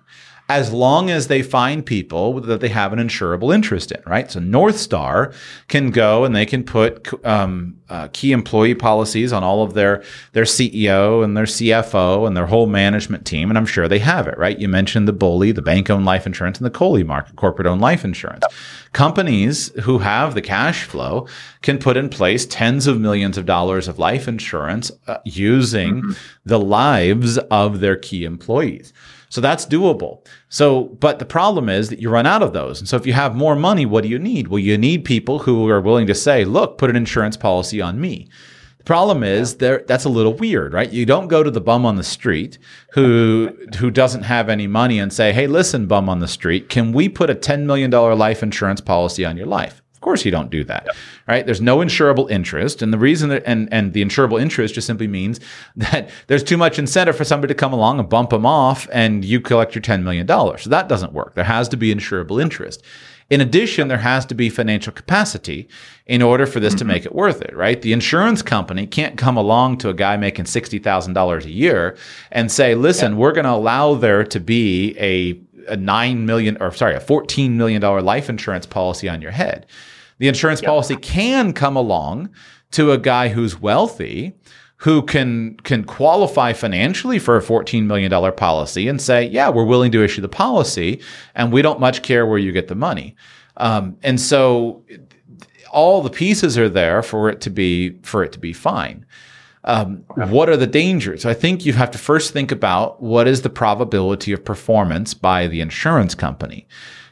as long as they find people that they have an insurable interest in, right? So North Star can go and they can put um, uh, key employee policies on all of their their CEO and their CFO and their whole management team, and I'm sure they have it, right? You mentioned the BOLI, the bank-owned life insurance, and the COLI market, corporate-owned life insurance. Companies who have the cash flow can put in place tens of millions of dollars of life insurance uh, using the lives of their key employees. So that's doable. So, but the problem is that you run out of those. And so if you have more money, what do you need? Well, you need people who are willing to say, look, put an insurance policy on me. The problem is there that's a little weird, right? You don't go to the bum on the street who who doesn't have any money and say, "Hey, listen, bum on the street, can we put a 10 million dollar life insurance policy on your life?" Of course you don't do that. Right? There's no insurable interest, and the reason that and and the insurable interest just simply means that there's too much incentive for somebody to come along and bump them off and you collect your 10 million dollars. So that doesn't work. There has to be insurable interest. In addition, there has to be financial capacity in order for this to mm-hmm. make it worth it, right? The insurance company can't come along to a guy making $60,000 a year and say, listen, we're going to allow there to be a, a 9 million or sorry, a $14 million life insurance policy on your head. The insurance policy can come along to a guy who's wealthy who can can qualify financially for a $14 million policy and say, yeah, we're willing to issue the policy and we don't much care where you get the money. Um, and so all the pieces are there for it to be for it to be fine. Um, what are the dangers? I think you have to first think about what is the probability of performance by the insurance company.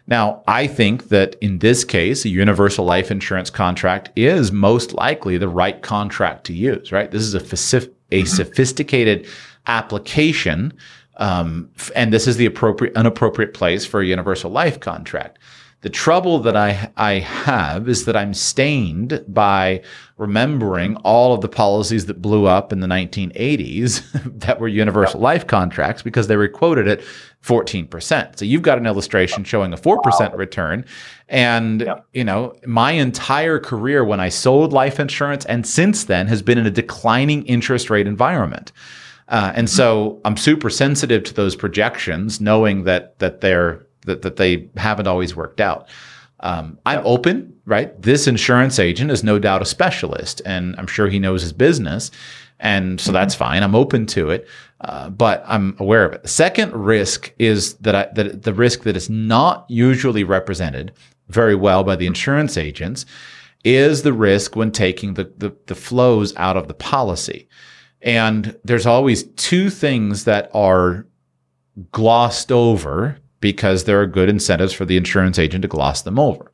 Now, I think that in this case, a universal life insurance contract is most likely the right contract to use, right? This is a, a sophisticated application, um, and this is the appropriate, unappropriate place for a universal life contract. The trouble that I, I have is that I'm stained by remembering all of the policies that blew up in the 1980s that were universal life contracts because they were quoted at 14%. So you've got an illustration showing a 4% return. And, you know, my entire career when I sold life insurance and since then has been in a declining interest rate environment. Uh, and so I'm super sensitive to those projections, knowing that that they're that, that they haven't always worked out. Um, I'm open, right? This insurance agent is no doubt a specialist, and I'm sure he knows his business. And so mm-hmm. that's fine. I'm open to it, uh, but I'm aware of it. The second risk is that, I, that the risk that is not usually represented very well by the insurance agents is the risk when taking the, the, the flows out of the policy. And there's always two things that are glossed over because there are good incentives for the insurance agent to gloss them over.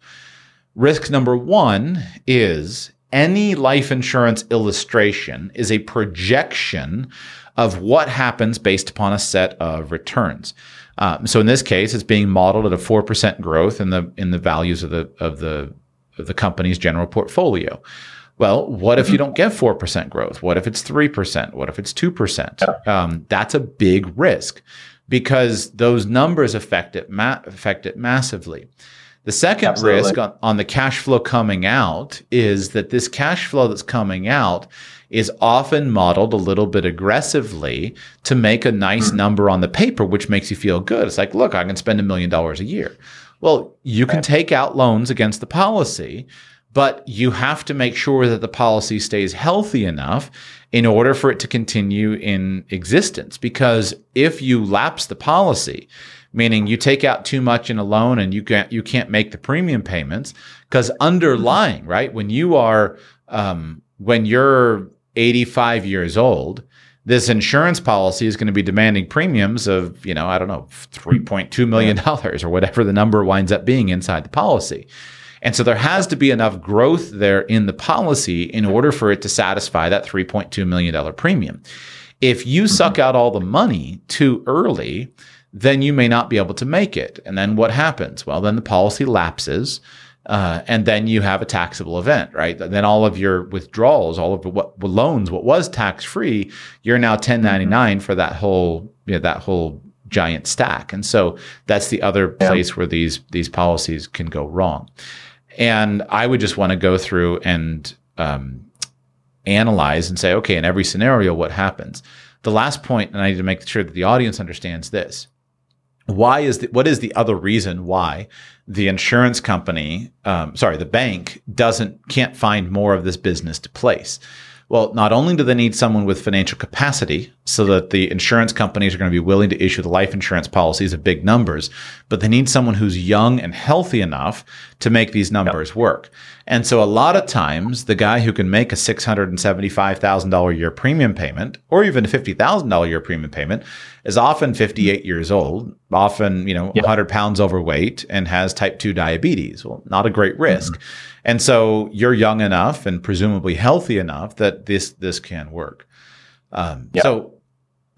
Risk number one is any life insurance illustration is a projection of what happens based upon a set of returns. Um, so in this case, it's being modeled at a four percent growth in the in the values of the of the of the company's general portfolio. Well, what if you don't get four percent growth? What if it's three percent? What if it's two percent? Um, that's a big risk because those numbers affect it, ma- affect it massively. The second Absolutely. risk on, on the cash flow coming out is that this cash flow that's coming out is often modeled a little bit aggressively to make a nice mm-hmm. number on the paper, which makes you feel good. It's like, look, I can spend a million dollars a year. Well, you can take out loans against the policy, but you have to make sure that the policy stays healthy enough in order for it to continue in existence. Because if you lapse the policy, meaning you take out too much in a loan and you can't you can't make the premium payments, because underlying right when you are um, when you're 85 years old, this insurance policy is going to be demanding premiums of you know I don't know 3.2 million dollars or whatever the number winds up being inside the policy. And so there has to be enough growth there in the policy in order for it to satisfy that $3.2 million premium. If you mm-hmm. suck out all the money too early, then you may not be able to make it. And then what happens? Well, then the policy lapses. Uh, and then you have a taxable event, right? Then all of your withdrawals, all of the what, loans, what was tax free, you're now 1099 mm-hmm. for that whole, you know, that whole giant stack. And so that's the other place yeah. where these these policies can go wrong. And I would just want to go through and um, analyze and say, okay, in every scenario, what happens? The last point, and I need to make sure that the audience understands this. Why is the, what is the other reason why the insurance company, um, sorry, the bank doesn't can't find more of this business to place? Well, not only do they need someone with financial capacity so that the insurance companies are going to be willing to issue the life insurance policies of big numbers, but they need someone who's young and healthy enough to make these numbers yep. work. And so a lot of times the guy who can make a $675,000 a year premium payment or even a $50,000 a year premium payment is often 58 years old, often, you know, yep. 100 pounds overweight and has type 2 diabetes. Well, not a great risk. Mm-hmm. And so you're young enough and presumably healthy enough that this this can work. Um, yep. So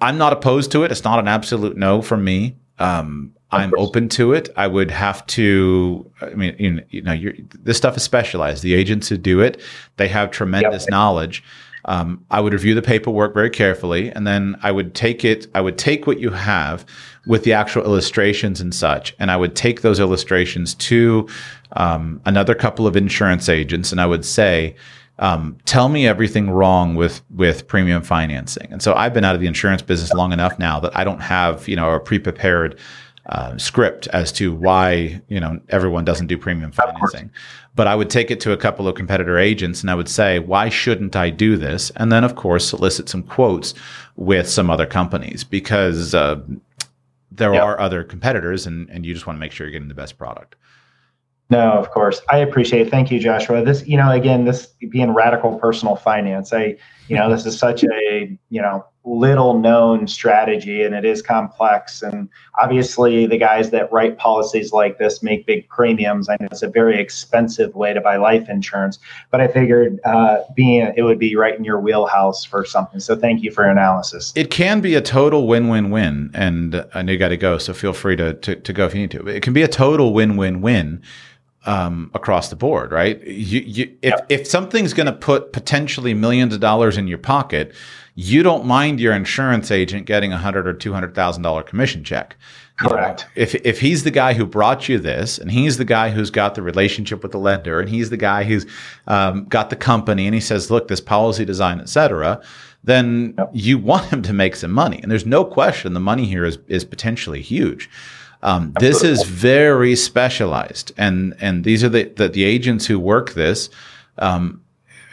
I'm not opposed to it. It's not an absolute no from me. Um, I'm open to it. I would have to. I mean, you know, you this stuff is specialized. The agents who do it, they have tremendous yep. knowledge. Um, I would review the paperwork very carefully, and then I would take it. I would take what you have with the actual illustrations and such, and I would take those illustrations to um, another couple of insurance agents, and I would say, um, tell me everything wrong with with premium financing. And so I've been out of the insurance business long enough now that I don't have you know a pre prepared uh, script as to why you know everyone doesn't do premium financing. But I would take it to a couple of competitor agents and I would say, why shouldn't I do this? And then, of course, solicit some quotes with some other companies because uh, there yep. are other competitors and, and you just want to make sure you're getting the best product. No, of course. I appreciate it. Thank you, Joshua. This, you know, again, this being radical personal finance, I, you know, this is such a, you know, little known strategy and it is complex. And obviously, the guys that write policies like this make big premiums. I know it's a very expensive way to buy life insurance, but I figured uh, being it would be right in your wheelhouse for something. So thank you for your analysis. It can be a total win win win. And I know you got to go. So feel free to, to, to go if you need to. It can be a total win win win um, across the board, right? You, you, if, yep. if something's going to put potentially millions of dollars in your pocket, you don't mind your insurance agent getting a hundred or two hundred thousand dollar commission check. Correct. You know, if if he's the guy who brought you this, and he's the guy who's got the relationship with the lender, and he's the guy who's um, got the company, and he says, "Look, this policy design, etc." Then yep. you want him to make some money, and there's no question the money here is is potentially huge. Um, this is very specialized, and and these are the the, the agents who work this. Um,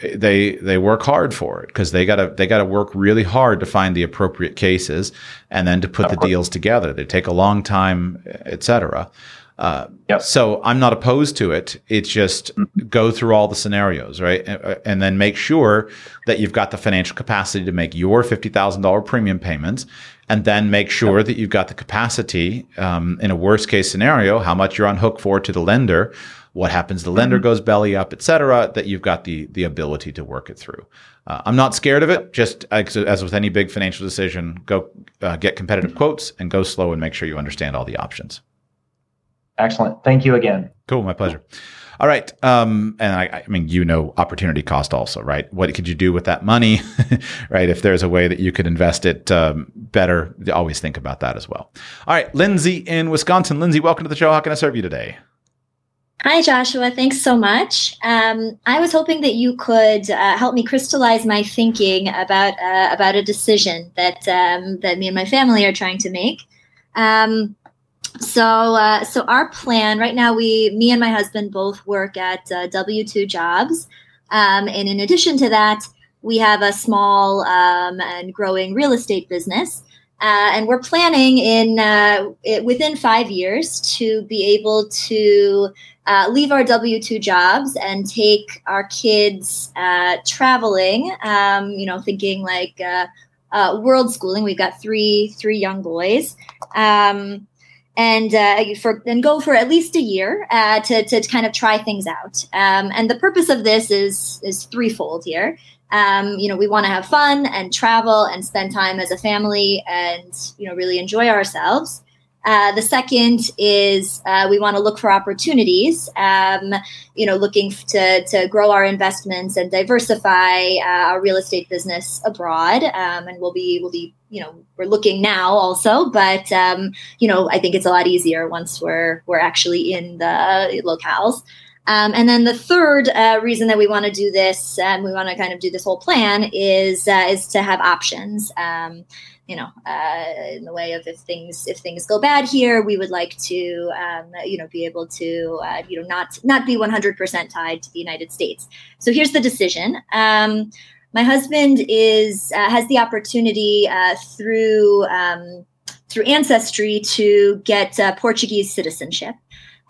they they work hard for it because they gotta they gotta work really hard to find the appropriate cases and then to put the deals together. They take a long time, etc. Uh, yep. So I'm not opposed to it. It's just mm-hmm. go through all the scenarios, right, and, and, then make sure that you've got the financial capacity to make your fifty thousand dollar premium payments, and then make sure that you've got the capacity um, in a worst case scenario, how much you're on hook for to the lender, what happens the lender mm-hmm. goes belly up, et cetera, that you've got the the ability to work it through. Uh, I'm not scared of it. Just as, as with any big financial decision, go uh, get competitive quotes and go slow and make sure you understand all the options. Excellent. Thank you again. Cool. My pleasure. All right. Um, and I, I, mean, you know, opportunity cost also, right? What could you do with that money, right? If there's a way that you could invest it um, better, always think about that as well. All right. Lindsay in Wisconsin. Lindsay, welcome to the show. How can I serve you today? Hi, Joshua. Thanks so much. Um, I was hoping that you could uh, help me crystallize my thinking about uh, about a decision that um, that me and my family are trying to make. Um, so uh, so our plan right now we me and my husband both work at uh, w2 jobs um, and in addition to that we have a small um, and growing real estate business uh, and we're planning in uh, it, within five years to be able to uh, leave our W two jobs and take our kids uh, traveling. Um, you know, thinking like world schooling. We've got three three young boys. Um, and uh, for and go for at least a year uh, to to kind of try things out. Um, and the purpose of this is is threefold here. Um, you know, we want to have fun and travel and spend time as a family and you know really enjoy ourselves. Uh, the second is uh, we want to look for opportunities, um, you know, looking to, to grow our investments and diversify uh, our real estate business abroad. Um, and we'll be, we'll be, you know, we're looking now also, but, um, you know, I think it's a lot easier once we're, we're actually in the locales. Um, and then the third uh, reason that we want to do this, and we want to kind of do this whole plan, is uh, is to have options. Um, you know, uh, in the way of if things if things go bad here, we would like to, um, you know, be able to, uh, you know, not not be 100% tied to the United States. So here's the decision. Um, my husband is uh, has the opportunity uh, through um, through ancestry to get uh, Portuguese citizenship.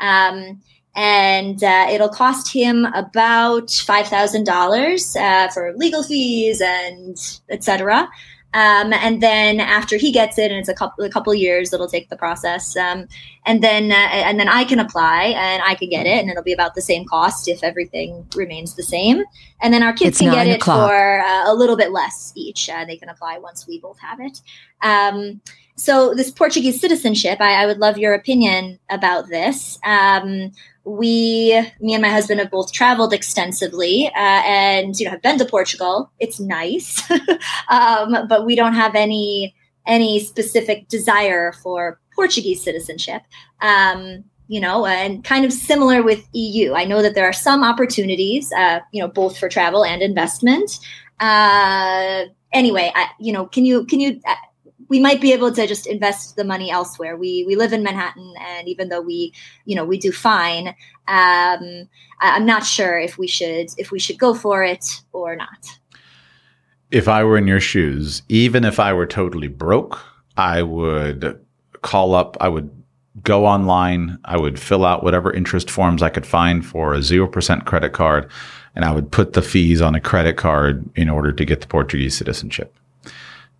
Um, and uh, it'll cost him about five thousand dollars for legal fees and etc. Um, and then after he gets it, and it's a couple a couple years, it'll take the process. Um, and then uh, and then I can apply and I can get it, and it'll be about the same cost if everything remains the same. And then our kids it's can get it o'clock. for uh, a little bit less each. Uh, they can apply once we both have it. Um, so this Portuguese citizenship, I, I, would love your opinion about this. We, me and my husband have both traveled extensively uh, and you know have been to Portugal. It's nice, um, but we don't have any any specific desire for Portuguese citizenship. Um, you know, and kind of similar with EU. I know that there are some opportunities, uh, you know, both for travel and investment. Uh, anyway, I, you know, can you can you uh, we might be able to just invest the money elsewhere. We we live in Manhattan, and even though we you know we do fine, um, I'm not sure if we should if we should go for it or not. If I were in your shoes, even if I were totally broke, I would call up. I would go online. I would fill out whatever interest forms I could find for a zero percent credit card, and I would put the fees on a credit card in order to get the Portuguese citizenship.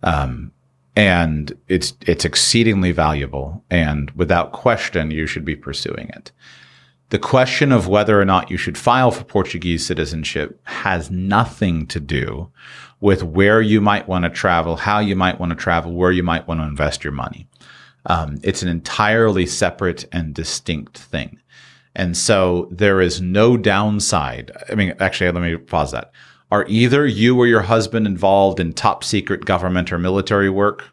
Um, and it's it's exceedingly valuable. And without question you should be pursuing it. The question of whether or not you should file for portuguese citizenship has nothing to do with where you might want to travel how you might want to travel where you might want to invest your money. Um, it's an entirely separate and distinct thing. And so there is no downside. I mean actually let me pause that are either you or your husband involved in top secret government or military work?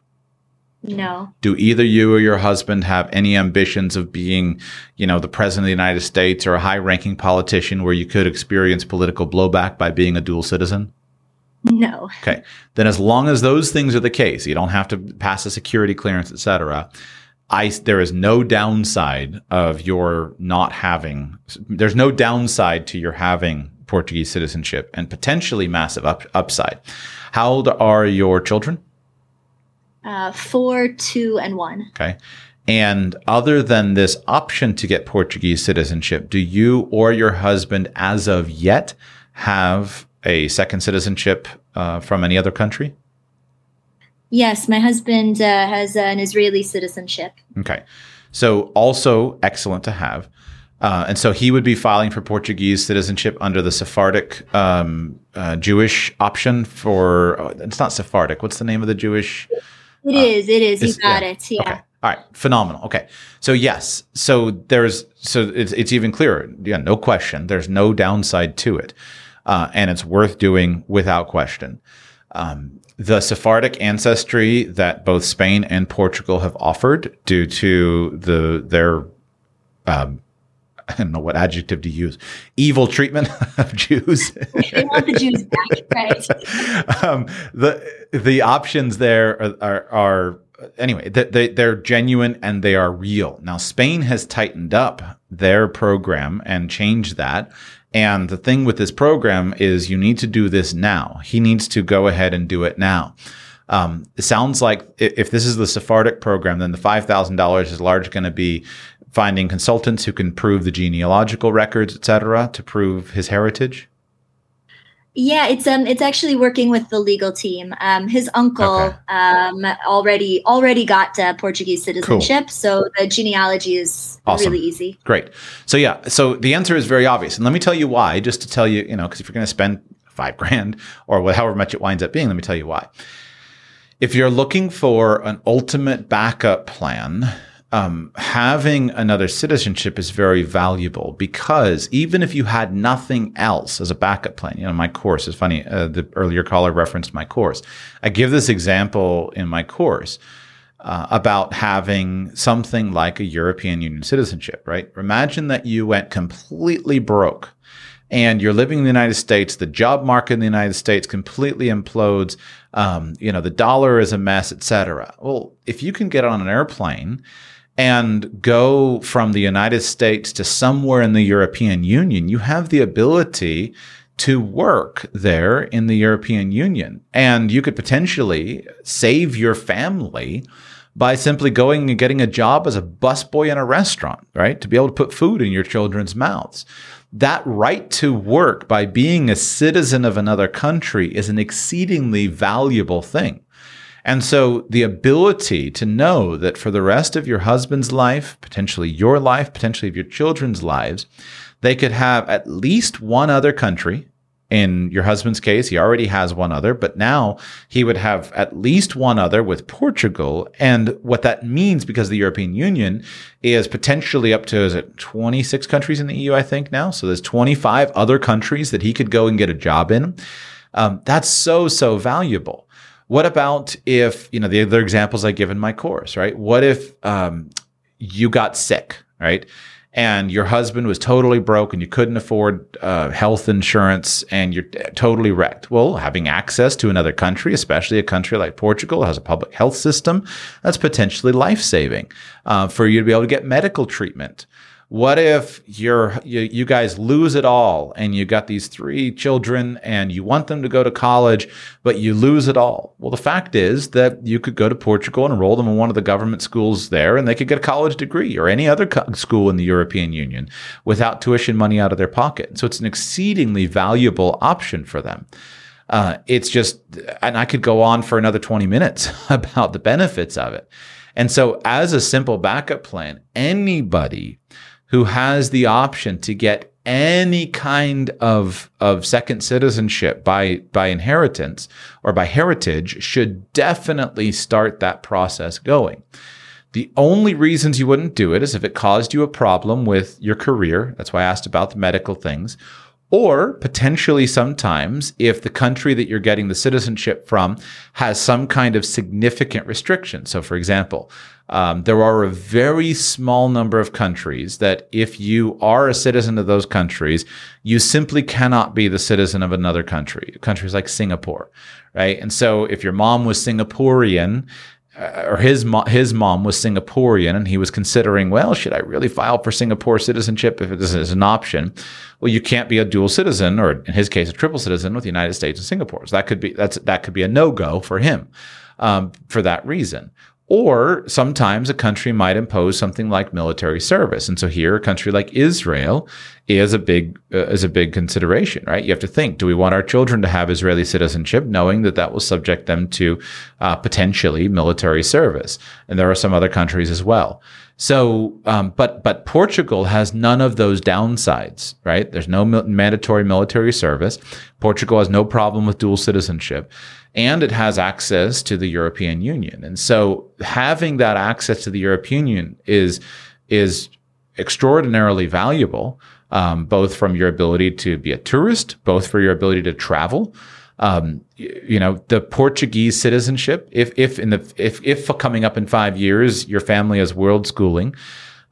No. Do either you or your husband have any ambitions of being, you know, the president of the United States or a high ranking politician where you could experience political blowback by being a dual citizen? No. Okay. Then as long as those things are the case, you don't have to pass a security clearance, et cetera. I, there is no downside of your not having, there's no downside to your having Portuguese citizenship and potentially massive up, upside. How old are your children? Uh, four, two, and one. Okay. And other than this option to get Portuguese citizenship, do you or your husband, as of yet, have a second citizenship uh, from any other country? Yes, my husband uh, has an Israeli citizenship. Okay. So, also excellent to have. Uh, and so he would be filing for Portuguese citizenship under the Sephardic um, uh, Jewish option for. Oh, it's not Sephardic. What's the name of the Jewish? It uh, is. It is. You got yeah. it. Yeah. Okay. All right. Phenomenal. Okay. So yes. So there's. So it's it's even clearer. Yeah. No question. There's no downside to it, uh, and it's worth doing without question. Um, the Sephardic ancestry that both Spain and Portugal have offered due to the their um, I don't know what adjective to use, evil treatment of Jews. they want the Jews back, right? um, the the options there are, are, are anyway, they, they're genuine and they are real. Now, Spain has tightened up their program and changed that. And the thing with this program is you need to do this now. He needs to go ahead and do it now. Um, it sounds like if this is the Sephardic program, then the $5,000 is large going to be finding consultants who can prove the genealogical records, et cetera, to prove his heritage? Yeah, it's um, it's actually working with the legal team. Um, his uncle okay. um already already got uh, Portuguese citizenship, cool. so the genealogy is awesome. really easy. Great. So yeah, so the answer is very obvious, and let me tell you why. Just to tell you, you know, because if you're going to spend five grand or however much it winds up being, let me tell you why. If you're looking for an ultimate backup plan, um, having another citizenship is very valuable because even if you had nothing else as a backup plan, you know, my course is funny. Uh, the earlier caller referenced my course. I give this example in my course uh, about having something like a European Union citizenship, right? Imagine that you went completely broke and you're living in the United States, the job market in the United States completely implodes. Um, you know, the dollar is a mess, et cetera. Well, if you can get on an airplane and go from the United States to somewhere in the European Union, you have the ability to work there in the European Union. And you could potentially save your family by simply going and getting a job as a busboy in a restaurant, right? To be able to put food in your children's mouths. That right to work by being a citizen of another country is an exceedingly valuable thing. And so the ability to know that for the rest of your husband's life, potentially your life, potentially of your children's lives, they could have at least one other country. In your husband's case, he already has one other, but now he would have at least one other with Portugal. And what that means, because the European Union is potentially up to, is it 26 countries in the EU, I think now? So there's 25 other countries that he could go and get a job in. Um, that's so, so valuable. What about if, you know, the other examples I give in my course, right? What if um, you got sick, right? and your husband was totally broke and you couldn't afford uh, health insurance and you're totally wrecked. Well, having access to another country, especially a country like Portugal, has a public health system that's potentially life saving uh, for you to be able to get medical treatment. What if you're you, you guys lose it all and you got these three children and you want them to go to college, but you lose it all? Well, the fact is that you could go to Portugal and enroll them in one of the government schools there and they could get a college degree or any other co- school in the European Union without tuition money out of their pocket. So it's an exceedingly valuable option for them. Uh, it's just, and I could go on for another 20 minutes about the benefits of it. And so, as a simple backup plan, anybody who has the option to get any kind of of second citizenship by by inheritance or by heritage should definitely start that process going. The only reasons you wouldn't do it is if it caused you a problem with your career. That's why I asked about the medical things. Or potentially sometimes if the country that you're getting the citizenship from has some kind of significant restriction. So, for example, um, there are a very small number of countries that, if you are a citizen of those countries, you simply cannot be the citizen of another country. Countries like Singapore, right? And so, if your mom was Singaporean, uh, or his mo- his mom was Singaporean, and he was considering, well, should I really file for Singapore citizenship if this is an option? Well, you can't be a dual citizen, or in his case, a triple citizen with the United States and Singapore. So that could be that's that could be a no go for him um, for that reason. Or sometimes a country might impose something like military service, and so here a country like Israel is a big uh, is a big consideration, right? You have to think: Do we want our children to have Israeli citizenship, knowing that that will subject them to uh, potentially military service? And there are some other countries as well. So, um, but but Portugal has none of those downsides, right? There's no mandatory military service. Portugal has no problem with dual citizenship and it has access to the European Union. And so having that access to the European Union is is extraordinarily valuable, um, both from your ability to be a tourist, both for your ability to travel. Um, you know, the Portuguese citizenship. If if in the if if coming up in five years your family is world schooling,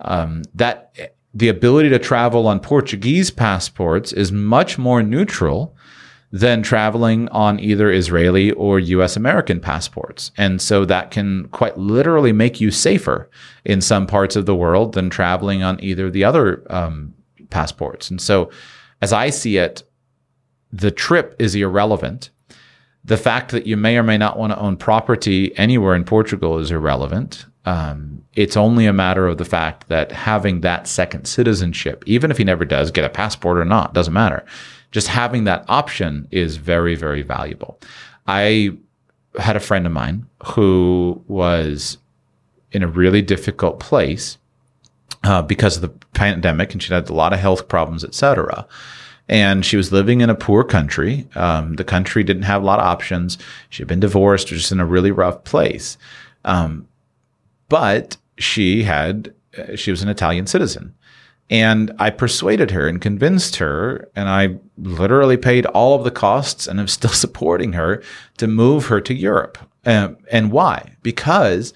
um, that the ability to travel on Portuguese passports is much more neutral than traveling on either Israeli or US American passports. And so that can quite literally make you safer in some parts of the world than traveling on either the other um, passports. And so, as I see it, the trip is irrelevant. The fact that you may or may not want to own property anywhere in Portugal is irrelevant. Um, it's only a matter of the fact that having that second citizenship, even if he never does get a passport or not, doesn't matter just having that option is very, very valuable. I had a friend of mine who was in a really difficult place uh, because of the pandemic, and she had a lot of health problems, etc. And she was living in a poor country. Um, the country didn't have a lot of options. She had been divorced, just in a really rough place. Um, but she had, uh, she was an Italian citizen, and I persuaded her and convinced her, and I literally paid all of the costs and I'm still supporting her to move her to Europe. Um, and why? Because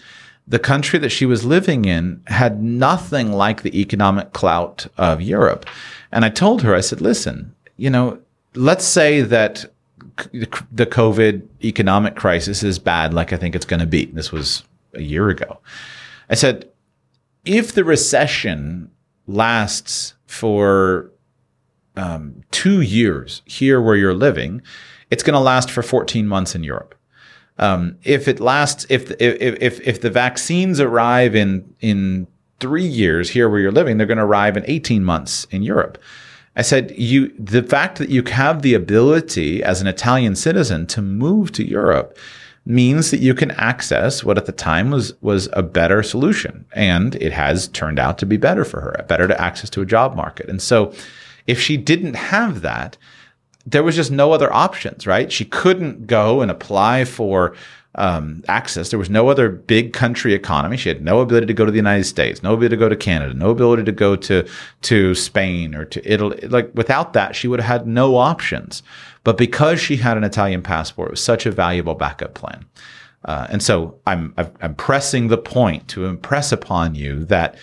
the country that she was living in had nothing like the economic clout of Europe. And I told her, I said, listen, you know, let's say that the COVID economic crisis is bad, like I think it's going to be. This was a year ago. I said, if the recession lasts for um, two years here where you're living, it's going to last for 14 months in Europe. Um, if it lasts, if, if if if the vaccines arrive in in three years here where you're living, they're going to arrive in 18 months in Europe. I said, you the fact that you have the ability as an Italian citizen to move to Europe means that you can access what at the time was was a better solution and it has turned out to be better for her better to access to a job market and so if she didn't have that there was just no other options right she couldn't go and apply for um, access. There was no other big country economy. She had no ability to go to the United States, no ability to go to Canada, no ability to go to to Spain or to Italy. Like without that, she would have had no options. But because she had an Italian passport, it was such a valuable backup plan. Uh, and so I'm I'm pressing the point to impress upon you that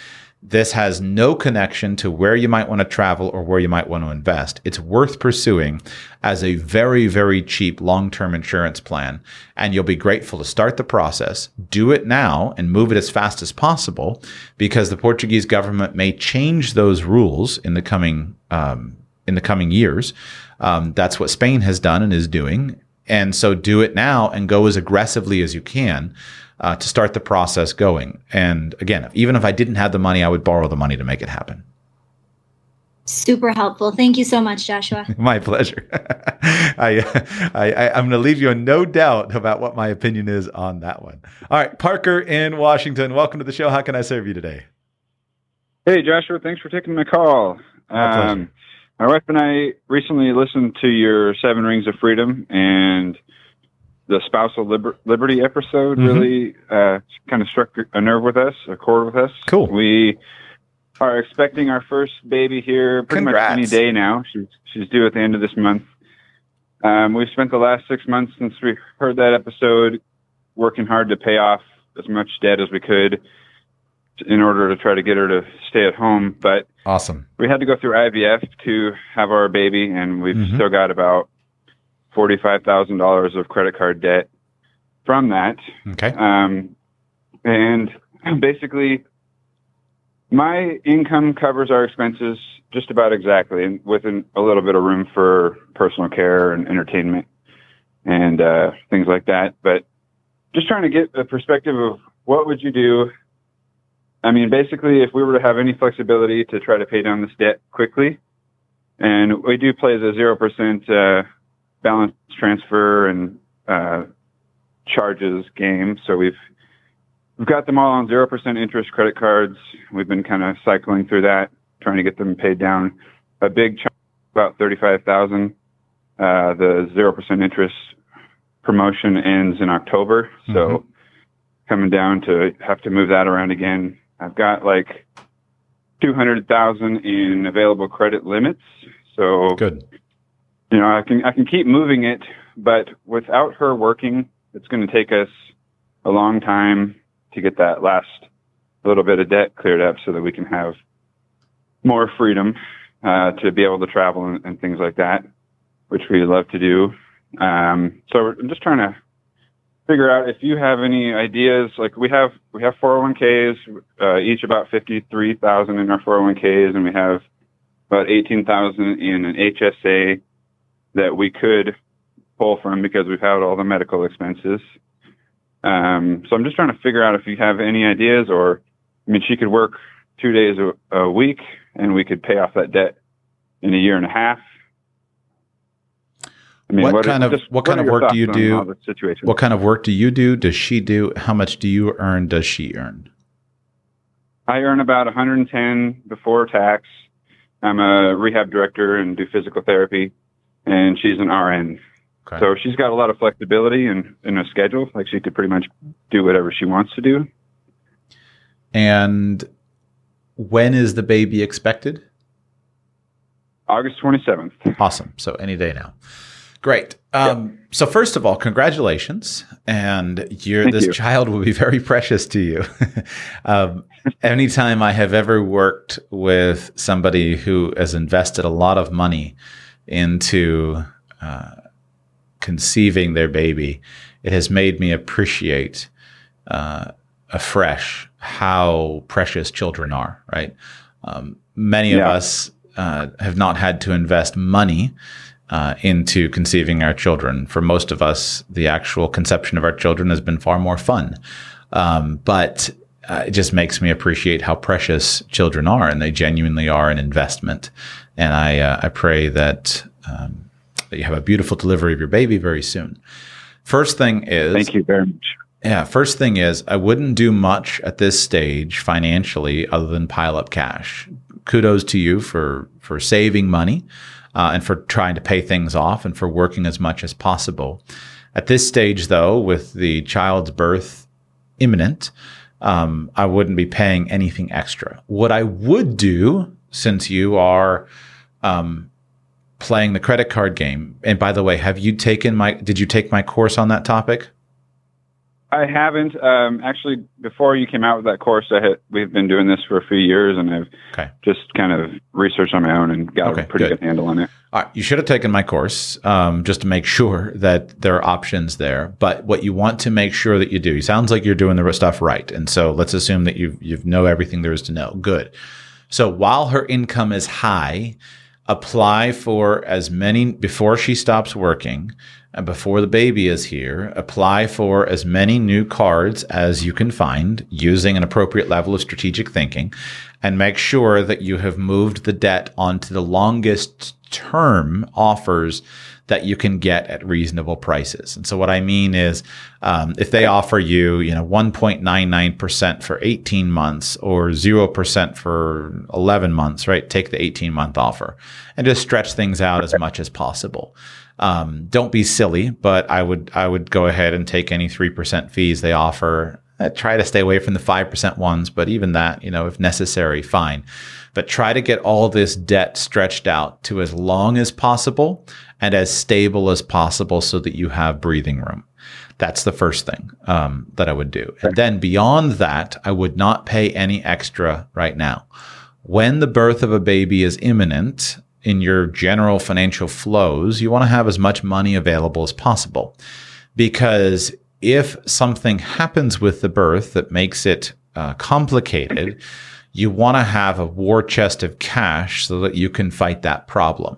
This has no connection to where you might want to travel or where you might want to invest. It's worth pursuing as a very, very cheap long term insurance plan. And you'll be grateful to start the process, do it now, and move it as fast as possible because the Portuguese government may change those rules in the coming. Um, in the coming years. Um, that's what Spain has done and is doing. And so do it now and go as aggressively as you can uh, to start the process going. And again, even if I didn't have the money, I would borrow the money to make it happen. Super helpful. Thank you so much, Joshua. my pleasure. I, I, I, am going to leave you in no doubt about what my opinion is on that one. All right, Parker in Washington, welcome to the show. How can I serve you today? Hey, Joshua. Thanks for taking my call. My, um, my wife and I recently listened to your Seven Rings of Freedom and the spousal liber- liberty episode mm-hmm. really uh, kind of struck a nerve with us, a chord with us. Cool. We are expecting our first baby here pretty Congrats. much any day now. She's she's due at the end of this month. Um, we've spent the last six months since we heard that episode working hard to pay off as much debt as we could in order to try to get her to stay at home. But awesome, we had to go through IVF to have our baby, and we've mm-hmm. still got about forty-five thousand dollars of credit card debt from that. Okay. Um, and basically, my income covers our expenses just about exactly, and within a little bit of room for personal care and entertainment and uh, things like that. But just trying to get a perspective of what would you do. I mean, basically, if we were to have any flexibility to try to pay down this debt quickly, and we do play the zero percent uh, balance transfer and uh, charges game. So we've we've got them all on zero percent interest credit cards. We've been kind of cycling through that, trying to get them paid down. A big chunk, about thirty-five thousand. Uh, the zero percent interest promotion ends in October, so mm-hmm. coming down to have to move that around again. I've got like two hundred thousand in available credit limits. So good you know, I can I can keep moving it, but without her working, it's going to take us a long time to get that last little bit of debt cleared up, so that we can have more freedom uh, to be able to travel and, and, things like that, which we love to do. Um, so I'm just trying to figure out if you have any ideas. Like we have we have 401ks, uh, each about fifty three thousand in our 401ks, and we have about eighteen thousand in an HSA that we could pull from because we've had all the medical expenses. Um, so I'm just trying to figure out if you have any ideas, or I mean, she could work two days a, a week, and we could pay off that debt in a year and a half. I mean, what, what kind of just, what kind of work do you do? Situation? What kind of work do you do? Does she do? How much do you earn? Does she earn? I earn about 110 before tax. I'm a rehab director and do physical therapy and she's an RN. Okay. So she's got a lot of flexibility in, in a schedule. Like she could pretty much do whatever she wants to do. And when is the baby expected? August 27th. Awesome. So any day now. Great. Um, yep. So first of all, congratulations, and this you. child will be very precious to you. um, anytime I have ever worked with somebody who has invested a lot of money into uh, conceiving their baby, it has made me appreciate uh, afresh how precious children are, right? Um, many yeah. of us uh, have not had to invest money uh, into conceiving our children. For most of us, the actual conception of our children has been far more fun. Um, but uh, it just makes me appreciate how precious children are, and they genuinely are an investment. And I, uh, I pray that, um, that you have a beautiful delivery of your baby very soon. First thing is, thank you very much. Yeah, first thing is, I wouldn't do much at this stage financially other than pile up cash. Kudos to you for for saving money uh, and for trying to pay things off and for working as much as possible. At this stage, though, with the child's birth imminent, um, I wouldn't be paying anything extra. What I would do since you are um, playing the credit card game. And by the way, have you taken my? Did you take my course on that topic? I haven't um, actually. Before you came out with that course, I had, we've been doing this for a few years, and I've Okay. just kind of researched on my own and got Okay, a pretty good. good. handle on it. All right, you should have taken my course um, just to make sure that there are options there. But what you want to make sure that you do, it sounds like you're doing the stuff right, and so let's assume that you you know everything there is to know. Good. So while her income is high, apply for as many before she stops working and before the baby is here. Apply for as many new cards as you can find using an appropriate level of strategic thinking, and make sure that you have moved the debt onto the longest term offers that you can get at reasonable prices. And so what I mean is, um, if they offer you, you know, 1.99% for 18 months or 0% for 11 months, right? Take the 18 month offer and just stretch things out as much as possible. Um, don't be silly, but I would, I would go ahead and take any 3% fees they offer. Uh, try to stay away from the 5% ones, but even that, you know, if necessary, fine. But try to get all this debt stretched out to as long as possible and as stable as possible so that you have breathing room. That's the first thing um, that I would do. And then beyond that, I would not pay any extra right now. When the birth of a baby is imminent in your general financial flows, you want to have as much money available as possible. Because if something happens with the birth that makes it uh, complicated, you want to have a war chest of cash so that you can fight that problem.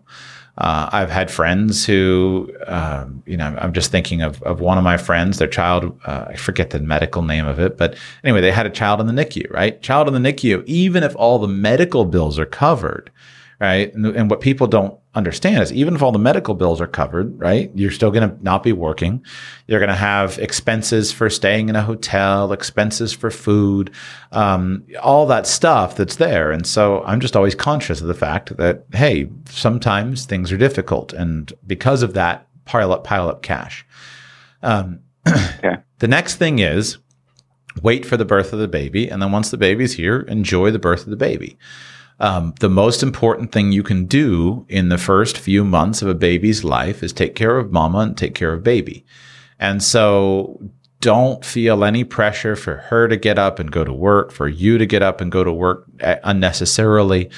Uh, I've had friends who, um, you know, I'm just thinking of, of one of my friends, their child, uh, I forget the medical name of it, but anyway, they had a child in the NICU, right? Child in the NICU, even if all the medical bills are covered, right? And, and what people don't understand is even if all the medical bills are covered, right? You're still going to not be working. You're going to have expenses for staying in a hotel, expenses for food, um, all that stuff that's there. And so I'm just always conscious of the fact that, hey, sometimes things are difficult. And because of that, pile up, pile up cash. Um, Okay. The next thing is wait for the birth of the baby. And then once the baby's here, enjoy the birth of the baby. Um, the most important thing you can do in the first few months of a baby's life is take care of mama and take care of baby. And so don't feel any pressure for her to get up and go to work, for you to get up and go to work uh, unnecessarily.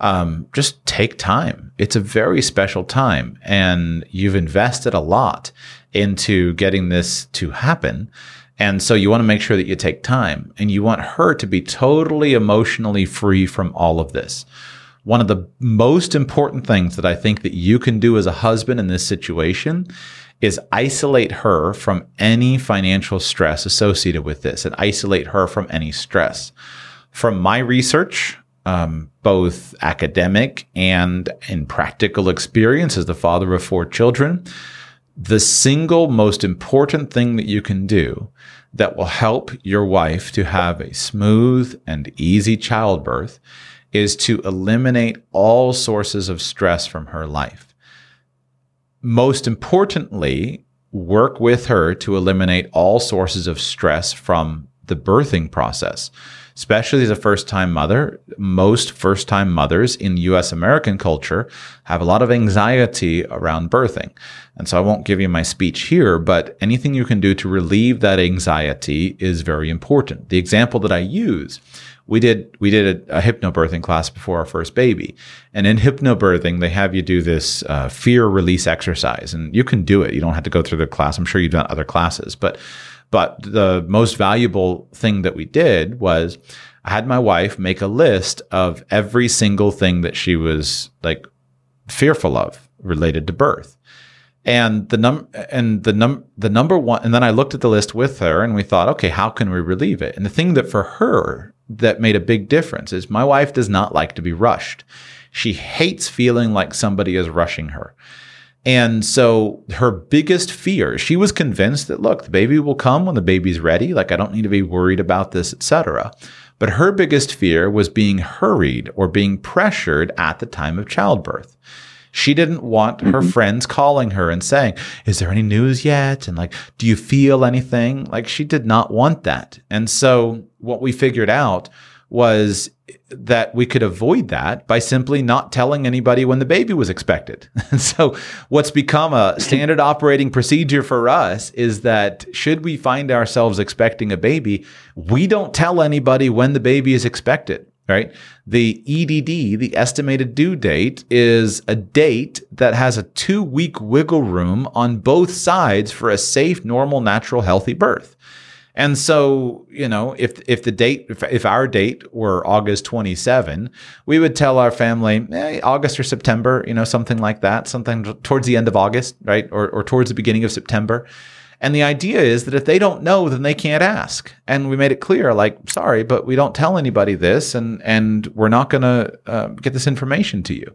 Um, just take time. It's a very special time, and you've invested a lot into getting this to happen. And so you want to make sure that you take time and you want her to be totally emotionally free from all of this. One of the most important things that I think that you can do as a husband in this situation is isolate her from any financial stress associated with this and isolate her from any stress. From my research, um, both academic and in practical experience as the father of four children, the single most important thing that you can do that will help your wife to have a smooth and easy childbirth is to eliminate all sources of stress from her life. Most importantly, work with her to eliminate all sources of stress from the birthing process. Especially as a first time mother, most first time mothers in US American culture have a lot of anxiety around birthing. And so I won't give you my speech here, but anything you can do to relieve that anxiety is very important. The example that I use we did we did a, a hypnobirthing class before our first baby, and in hypnobirthing they have you do this uh, fear release exercise, and you can do it. You don't have to go through the class. I'm sure you've done other classes, but but the most valuable thing that we did was I had my wife make a list of every single thing that she was like fearful of related to birth. And the num and the num the number one and then I looked at the list with her and we thought, okay, how can we relieve it? And the thing that for her that made a big difference is my wife does not like to be rushed. She hates feeling like somebody is rushing her. And so her biggest fear, she was convinced that look, the baby will come when the baby's ready, like I don't need to be worried about this, etc. But her biggest fear was being hurried or being pressured at the time of childbirth. She didn't want her mm-hmm. friends calling her and saying, Is there any news yet? And like, do you feel anything? Like, she did not want that. And so, what we figured out was that we could avoid that by simply not telling anybody when the baby was expected. And so, what's become a standard operating procedure for us is that should we find ourselves expecting a baby, we don't tell anybody when the baby is expected. Right. The EDD, the estimated due date, is a date that has a two week wiggle room on both sides for a safe, normal, natural, healthy birth. And so, you know, if if the date, if, if our date were August 27, we would tell our family eh, August or September, you know, something like that, something towards the end of August, right, or or towards the beginning of September. And the idea is that if they don't know, then they can't ask. And we made it clear, like, sorry, but we don't tell anybody this, and and we're not going to uh, get this information to you.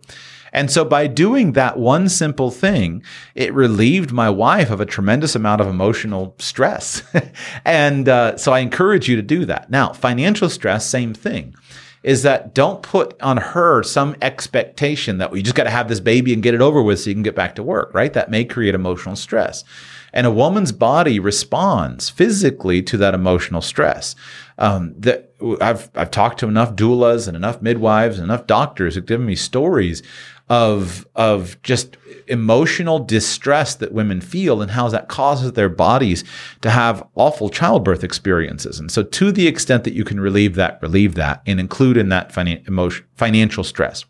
And so by doing that one simple thing, it relieved my wife of a tremendous amount of emotional stress. and uh, so I encourage you to do that. Now, financial stress, same thing. Is that don't put on her some expectation that we just got to have this baby and get it over with so you can get back to work, right? That may create emotional stress. And a woman's body responds physically to that emotional stress. Um, that I've I've talked to enough doulas and enough midwives and enough doctors who've given me stories of of just emotional distress that women feel and how that causes their bodies to have awful childbirth experiences. And so to the extent that you can relieve that, relieve that and include in that finan- emotion, financial stress.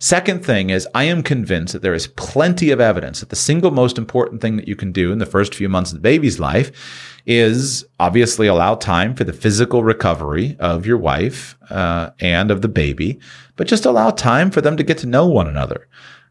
Second thing is, I am convinced that there is plenty of evidence that the single most important thing that you can do in the first few months of the baby's life is obviously allow time for the physical recovery of your wife uh, and of the baby, but just allow time for them to get to know one another.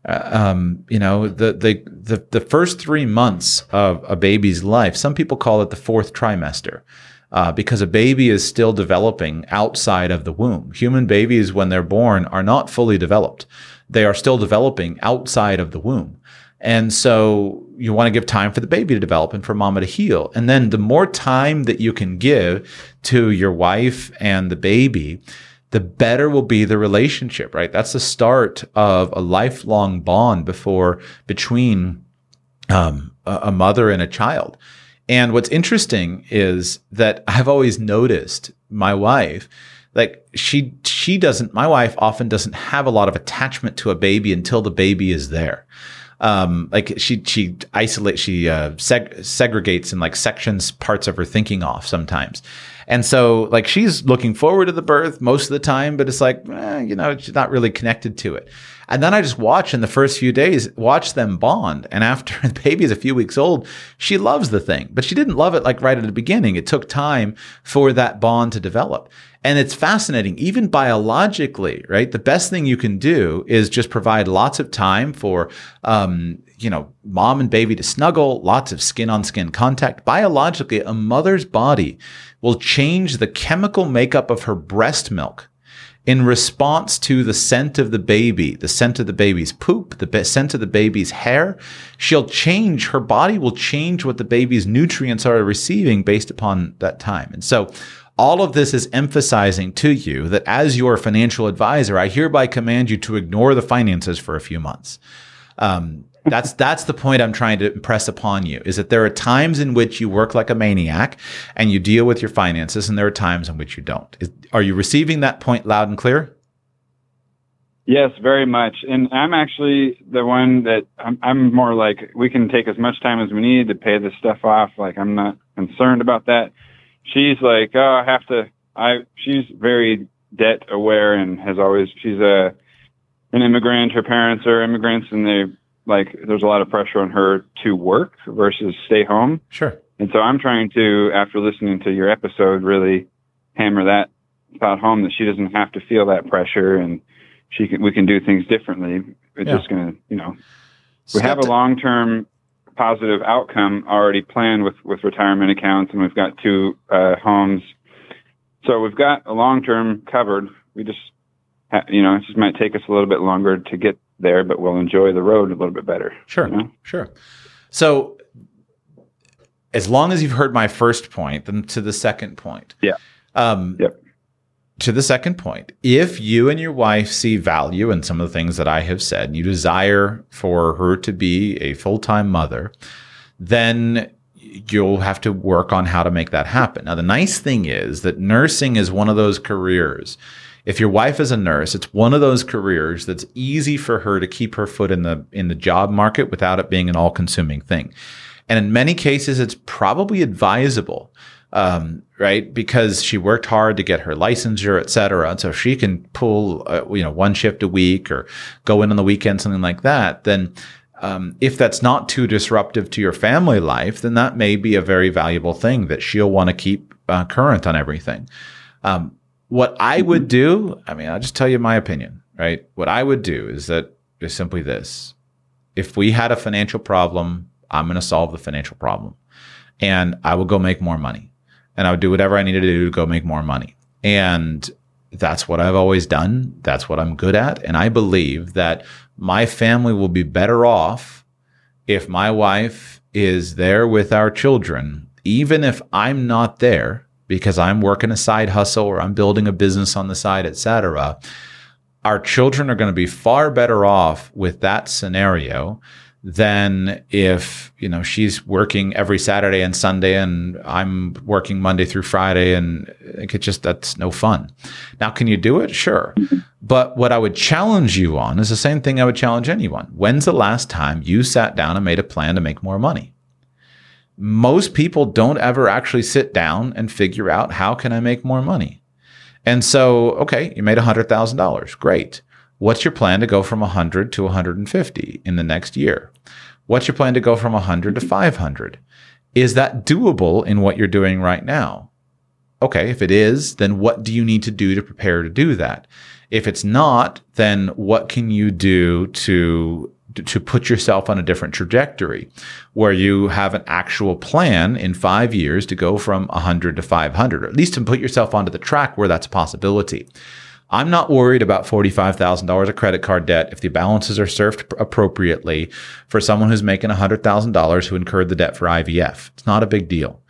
Uh, um, you know, the, the the the first three months of a baby's life, some people call it the fourth trimester uh, because a baby is still developing outside of the womb. Human babies, when they're born, are not fully developed. They are still developing outside of the womb. And so you want to give time for the baby to develop and for mama to heal. And then the more time that you can give to your wife and the baby, the better will be the relationship, right? That's the start of a lifelong bond before between um, a mother and a child. And what's interesting is that I've always noticed my wife, like she she doesn't my wife often doesn't have a lot of attachment to a baby until the baby is there. Um, like she she isolates she uh, seg- segregates in like sections parts of her thinking off sometimes. And so, like, she's looking forward to the birth most of the time, but it's like, eh, you know, she's not really connected to it. And then I just watch in the first few days, watch them bond. And after the baby is a few weeks old, she loves the thing, but she didn't love it like right at the beginning. It took time for that bond to develop. And it's fascinating, even biologically, right? The best thing you can do is just provide lots of time for, um, you know, mom and baby to snuggle, lots of skin on skin contact. Biologically, a mother's body will change the chemical makeup of her breast milk in response to the scent of the baby, the scent of the baby's poop, the scent of the baby's hair, she'll change, her body will change what the baby's nutrients are receiving based upon that time. And so all of this is emphasizing to you that as your financial advisor, I hereby command you to ignore the finances for a few months. Um, that's that's the point I'm trying to impress upon you is that there are times in which you work like a maniac and you deal with your finances, and there are times in which you don't. Is, are you receiving that point loud and clear? Yes, very much. And I'm actually the one that I'm, I'm more like we can take as much time as we need to pay this stuff off. Like I'm not concerned about that. She's like, oh, I have to. I she's very debt aware and has always. She's a an immigrant. Her parents are immigrants, and they like there's a lot of pressure on her to work versus stay home. Sure. And so I'm trying to, after listening to your episode, really hammer that thought home that she doesn't have to feel that pressure and she can, we can do things differently. It's yeah. just going to, you know, we have a long term positive outcome already planned with, with retirement accounts and we've got two uh, homes. So we've got a long term covered. We just, ha- you know, it just might take us a little bit longer to get there, but we'll enjoy the road a little bit better. Sure, you know? sure. So, as long as you've heard my first point, then to the second point. Yeah. Um, yep. To the second point, if you and your wife see value in some of the things that I have said, and you desire for her to be a full time mother, then you'll have to work on how to make that happen. Now, the nice thing is that nursing is one of those careers. If your wife is a nurse, it's one of those careers that's easy for her to keep her foot in the in the job market without it being an all-consuming thing. And in many cases, it's probably advisable, um, right? Because she worked hard to get her licensure, et cetera. And so if she can pull, uh, you know, one shift a week or go in on the weekend, something like that, then um, if that's not too disruptive to your family life, then that may be a very valuable thing that she'll want to keep uh, current on everything. Um, what I would do, I mean, I'll just tell you my opinion, right? What I would do is that is simply this. If we had a financial problem, I'm going to solve the financial problem and I will go make more money and I would do whatever I needed to do to go make more money. And that's what I've always done. That's what I'm good at. And I believe that my family will be better off if my wife is there with our children, even if I'm not there because I'm working a side hustle or I'm building a business on the side, etc. Our children are going to be far better off with that scenario than if you know she's working every Saturday and Sunday and I'm working Monday through Friday and it just that's no fun. Now can you do it? Sure. But what I would challenge you on is the same thing I would challenge anyone. When's the last time you sat down and made a plan to make more money? Most people don't ever actually sit down and figure out how can I make more money? And so, okay, you made $100,000. Great. What's your plan to go from 100 to 150 in the next year? What's your plan to go from 100 to 500? Is that doable in what you're doing right now? Okay, if it is, then what do you need to do to prepare to do that? If it's not, then what can you do to to put yourself on a different trajectory where you have an actual plan in five years to go from 100 to 500, or at least to put yourself onto the track where that's a possibility. I'm not worried about $45,000 of credit card debt if the balances are served appropriately for someone who's making $100,000 who incurred the debt for IVF. It's not a big deal.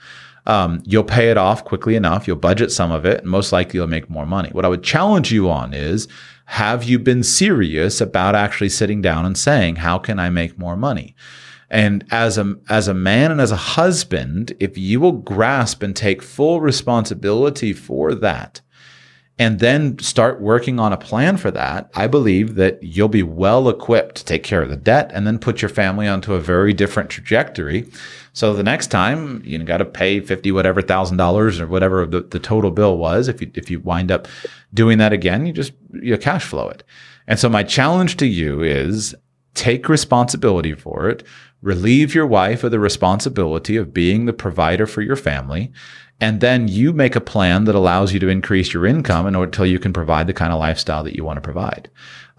Um, you'll pay it off quickly enough. You'll budget some of it, and most likely you'll make more money. What I would challenge you on is have you been serious about actually sitting down and saying, how can I make more money? And as a, as a man and as a husband, if you will grasp and take full responsibility for that, and then start working on a plan for that, I believe that you'll be well equipped to take care of the debt and then put your family onto a very different trajectory. So the next time you got to pay 50 whatever thousand dollars or whatever the, the total bill was, if you, if you wind up doing that again, you just, you cash flow it. And so my challenge to you is take responsibility for it, relieve your wife of the responsibility of being the provider for your family, and then you make a plan that allows you to increase your income in order until you can provide the kind of lifestyle that you want to provide.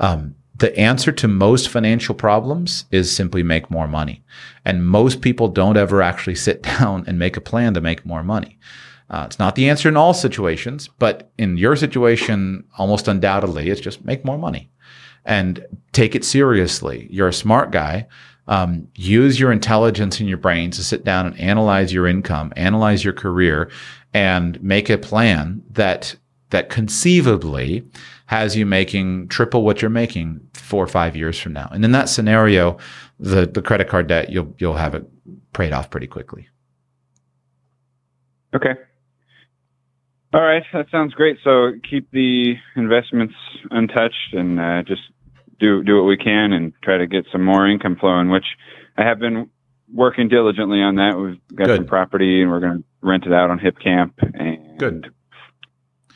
Um, the answer to most financial problems is simply make more money. And most people don't ever actually sit down and make a plan to make more money. Uh, it's not the answer in all situations, but in your situation, almost undoubtedly, it's just make more money and take it seriously. You're a smart guy. Um, use your intelligence and your brain to sit down and analyze your income, analyze your career, and make a plan that that conceivably has you making triple what you're making four or five years from now. And in that scenario, the the credit card debt you'll you'll have it paid off pretty quickly. Okay. All right, that sounds great. So keep the investments untouched and uh, just do do what we can and try to get some more income flowing, which I have been working diligently on that. We've got Good. some property and we're going to rent it out on HipCamp. And Good.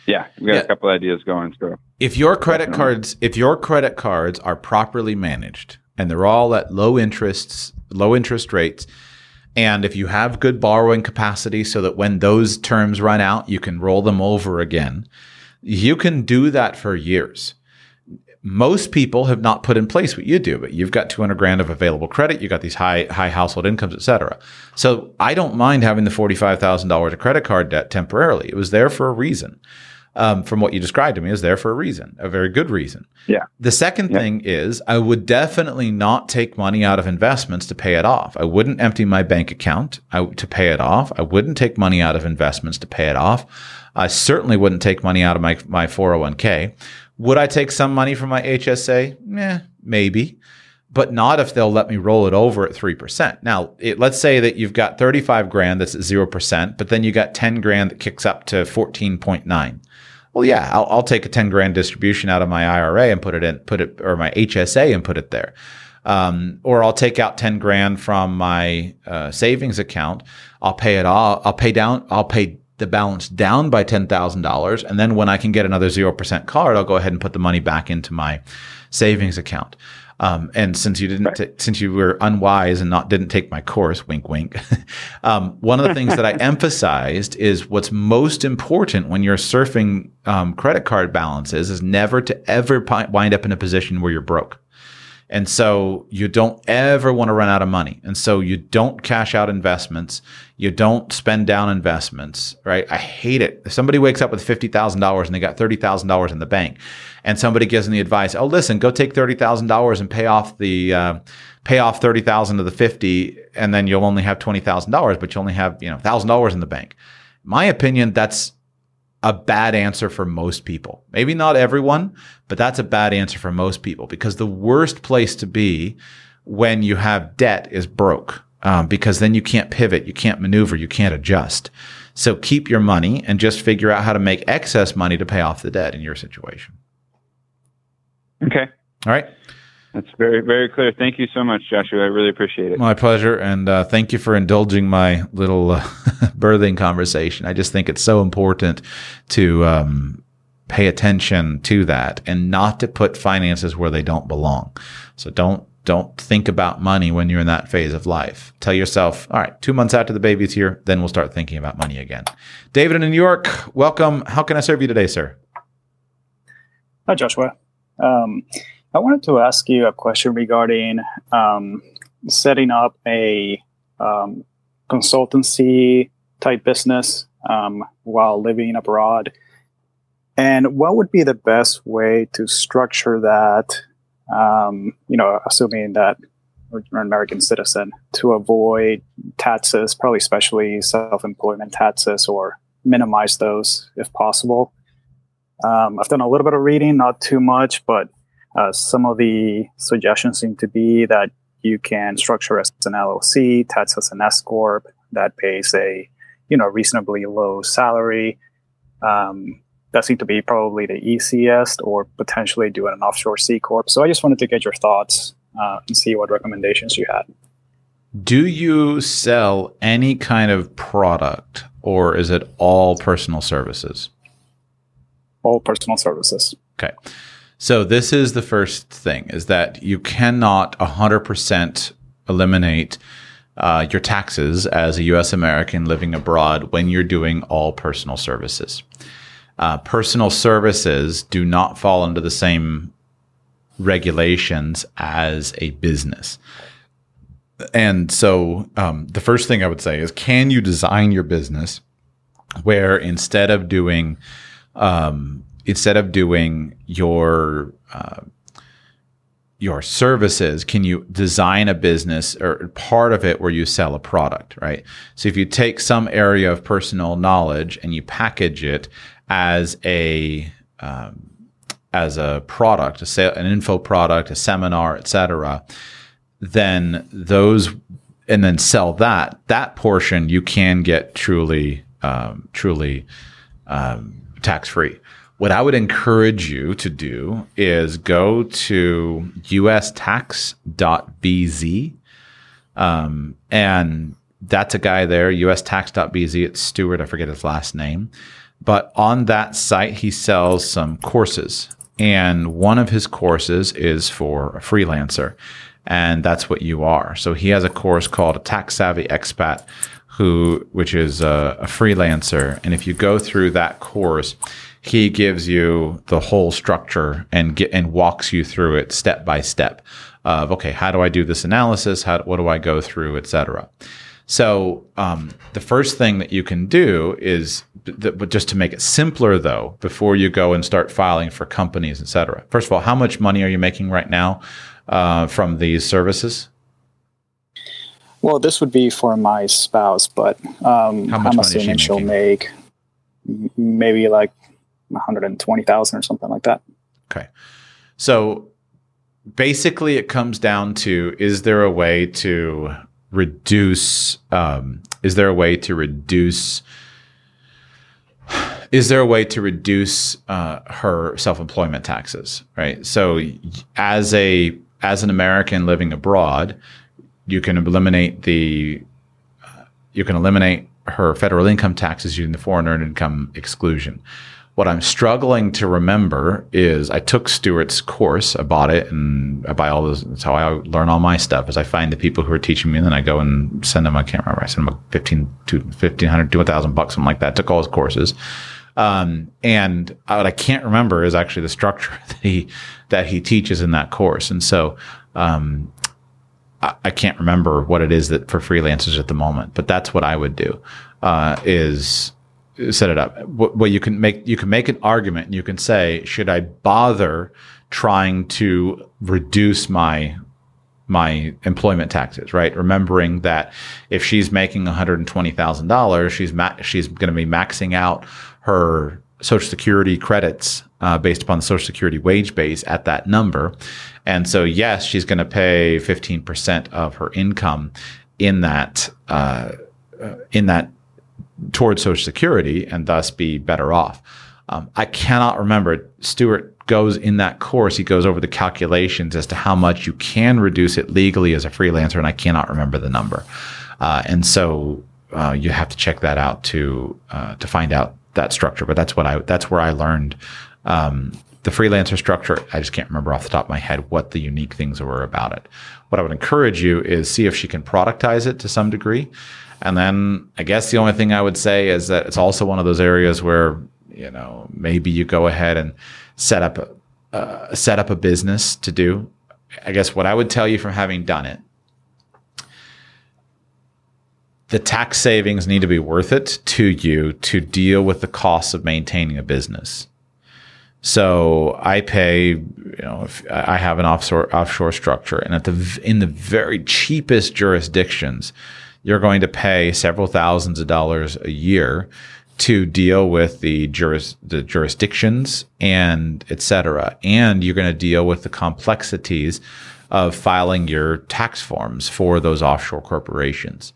Yeah, we got yeah. a couple ideas going. So if your credit cards, if your credit cards are properly managed and they're all at low interests, low interest rates, and if you have good borrowing capacity so that when those terms run out, you can roll them over again, you can do that for years most people have not put in place what you do, but you've got 200 grand of available credit. You've got these high, high household incomes, et cetera. So I don't mind having the $45,000 of credit card debt temporarily. It was there for a reason. Um, from what you described to me, is there for a reason, a very good reason. Yeah. The second yeah. thing is, I would definitely not take money out of investments to pay it off. I wouldn't empty my bank account to pay it off. I wouldn't take money out of investments to pay it off. I certainly wouldn't take money out of my my 401k. Would I take some money from my HSA? Yeah, maybe. but not if they'll let me roll it over at 3%. Now, it, let's say that you've got 35 grand that's at 0%, but then you got 10 grand that kicks up to 14.9. Well, yeah, I'll, I'll take a 10 grand distribution out of my IRA and put it in, put it, or my HSA and put it there. Um, or I'll take out 10 grand from my uh, savings account. I'll pay it all. I'll pay down, I'll pay the balance down by $10,000. And then when I can get another 0% card, I'll go ahead and put the money back into my savings account. Um, and since you didn't, right. t- since you were unwise and not didn't take my course, wink, wink. um, one of the things that I emphasized is what's most important when you're surfing um, credit card balances is never to ever wind up in a position where you're broke. And so you don't ever want to run out of money. And so you don't cash out investments. You don't spend down investments, right? I hate it. If somebody wakes up with $50,000 and they got $30,000 in the bank and somebody gives them the advice, oh, listen, go take $30,000 and pay off the, uh, pay off 30,000 of the 50 and then you'll only have $20,000, but you only have, you know, $1,000 in the bank. My opinion, that's a bad answer for most people. Maybe not everyone, but that's a bad answer for most people because the worst place to be when you have debt is broke um, because then you can't pivot, you can't maneuver, you can't adjust. So keep your money and just figure out how to make excess money to pay off the debt in your situation. Okay. All right. That's very, very clear. Thank you so much, Joshua. I really appreciate it. My pleasure. And uh, thank you for indulging my little uh, birthing conversation. I just think it's so important to um, pay attention to that and not to put finances where they don't belong. So don't don't think about money when you're in that phase of life. Tell yourself, all right, two months after the baby's here, then we'll start thinking about money again. David in New York, welcome. How can I serve you today, sir? Hi, Joshua. Um, I wanted to ask you a question regarding um, setting up a um, consultancy type business um, while living abroad. And what would be the best way to structure that? Um, you know, assuming that you're an American citizen, to avoid taxes, probably especially self-employment taxes, or minimize those if possible. Um, I've done a little bit of reading, not too much, but uh, some of the suggestions seem to be that you can structure as an LLC, tax as an S corp that pays a you know reasonably low salary. Um, that seemed to be probably the easiest, or potentially doing an offshore C corp. So I just wanted to get your thoughts uh, and see what recommendations you had. Do you sell any kind of product, or is it all personal services? All personal services. Okay. So this is the first thing is that you cannot 100% eliminate uh, your taxes as a U.S. American living abroad when you're doing all personal services. Uh, personal services do not fall under the same regulations as a business. And so um, the first thing I would say is can you design your business where instead of doing um, instead of doing your uh, your services, can you design a business or part of it where you sell a product, right? So if you take some area of personal knowledge and you package it as a um, as a product, a sale, an info product, a seminar, etc., then those and then sell that that portion you can get truly um, truly um, tax free what I would encourage you to do is go to ustax.bz. Um, and that's a guy there, ustax.bz. It's Stewart. I forget his last name. But on that site, he sells some courses. And one of his courses is for a freelancer. And that's what you are. So he has a course called a tax savvy expat who, which is a, a freelancer. And if you go through that course, he gives you the whole structure and get and walks you through it step by step of okay how do i do this analysis? How what do i go through etc so um, the first thing that you can do is but just to make it simpler though before you go and start filing for companies etc first of all how much money are you making right now uh, from these services? Well this would be for my spouse but um, how much I'm assuming she'll make maybe like 120,000 or something like that. Okay. So basically, it comes down to: is there a way to reduce? Um, is there a way to reduce? Is there a way to reduce uh, her self-employment taxes? Right. So, as a as an American living abroad, you can eliminate the uh, you can eliminate her federal income taxes using the foreign earned income exclusion. What I'm struggling to remember is I took Stuart's course, I bought it, and I buy all those. That's how I learn all my stuff. Is I find the people who are teaching me, and then I go and send them. I can't remember. I send them a fifteen to fifteen hundred to a thousand bucks, something like that. Took all his courses, um, and what I can't remember is actually the structure that he that he teaches in that course. And so um, I, I, can't remember what it is that for freelancers at the moment, but that's what I would do uh, is set it up. What you can make you can make an argument and you can say, should I bother trying to reduce my my employment taxes, right? Remembering that if she's making $120,000, she's ma- she's going to be maxing out her Social Security credits uh, based upon the Social Security wage base at that number. And so, yes, she's going to pay 15% of her income in that uh, in that towards Social Security, and thus be better off. Um, I cannot remember. Stuart goes in that course. He goes over the calculations as to how much you can reduce it legally as a freelancer, and I cannot remember the number. Uh, and so uh, you have to check that out to uh, to find out that structure. But that's what I that's where I learned um, the freelancer structure. I just can't remember off the top of my head what the unique things were about it. What I would encourage you is see if she can productize it to some degree. And then I guess the only thing I would say is that it's also one of those areas where you know maybe you go ahead and set up a, uh, set up a business to do. I guess what I would tell you from having done it the tax savings need to be worth it to you to deal with the costs of maintaining a business. So I pay, you know, if I have an offshore offshore structure, and at the in the very cheapest jurisdictions, you're going to pay several thousands of dollars a year to deal with the juris the jurisdictions and et cetera, and you're going to deal with the complexities of filing your tax forms for those offshore corporations.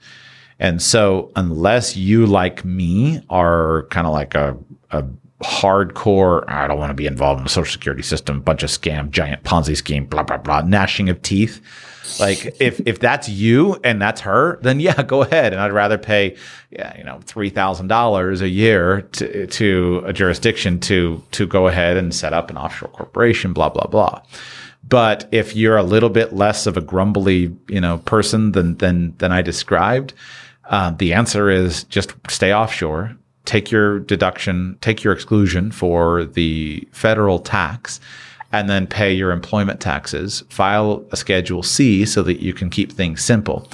And so, unless you, like me, are kind of like a, a hardcore, I don't want to be involved in the social security system, bunch of scam, giant Ponzi scheme, blah, blah, blah, gnashing of teeth. Like if, if that's you and that's her, then yeah, go ahead. And I'd rather pay, yeah, you know, $3,000 a year to, to a jurisdiction to, to go ahead and set up an offshore corporation, blah, blah, blah. But if you're a little bit less of a grumbly, you know, person than, than, than I described, uh, the answer is just stay offshore, take your deduction, take your exclusion for the federal tax, and then pay your employment taxes. File a Schedule C so that you can keep things simple.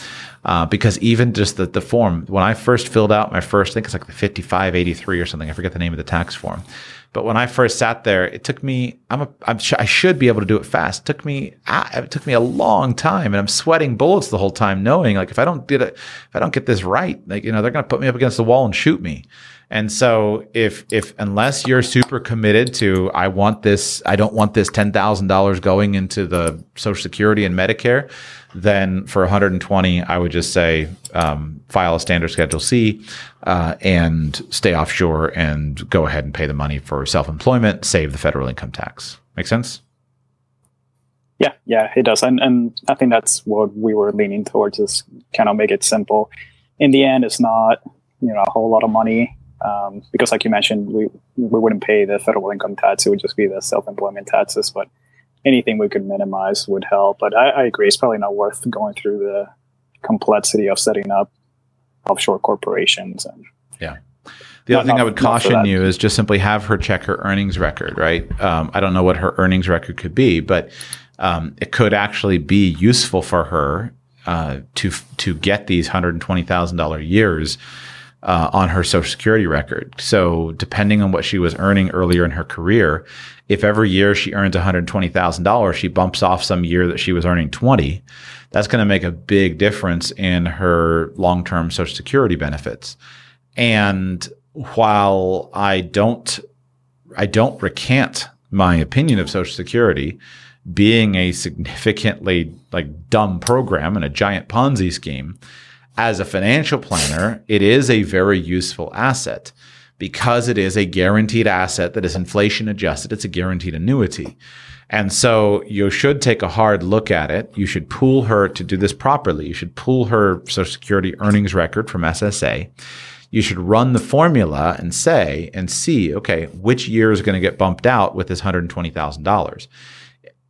Uh, because even just the, the form, when I first filled out my first, I think it's like the 5583 or something, I forget the name of the tax form. But when I first sat there, it took me. I'm a. I'm, I should be able to do it fast. It took me. It took me a long time, and I'm sweating bullets the whole time, knowing like if I don't get it, if I don't get this right, like you know, they're gonna put me up against the wall and shoot me. And so if if unless you're super committed to I want this, I don't want this ten thousand dollars going into the Social Security and Medicare, then for 120, I would just say um, file a standard Schedule C uh, and stay offshore and go ahead and pay the money for self employment, save the federal income tax. Make sense? Yeah, yeah, it does, and and I think that's what we were leaning towards is kind of make it simple. In the end, it's not you know a whole lot of money um, because, like you mentioned, we we wouldn't pay the federal income tax; it would just be the self employment taxes, but anything we could minimize would help. But I, I, agree, it's probably not worth going through the complexity of setting up offshore corporations. And yeah. The other thing I would caution you is just simply have her check her earnings record, right? Um, I don't know what her earnings record could be, but um, it could actually be useful for her uh, to to get these hundred and twenty thousand dollar years uh, on her Social Security record. So, depending on what she was earning earlier in her career, if every year she earns $120,000, she bumps off some year that she was earning 20, that's going to make a big difference in her long-term social security benefits. And while I don't I don't recant my opinion of social security, being a significantly like dumb program and a giant Ponzi scheme, as a financial planner, it is a very useful asset because it is a guaranteed asset that is inflation adjusted. It's a guaranteed annuity. And so you should take a hard look at it. You should pool her to do this properly. You should pool her Social Security earnings record from SSA. You should run the formula and say and see, okay, which year is going to get bumped out with this $120,000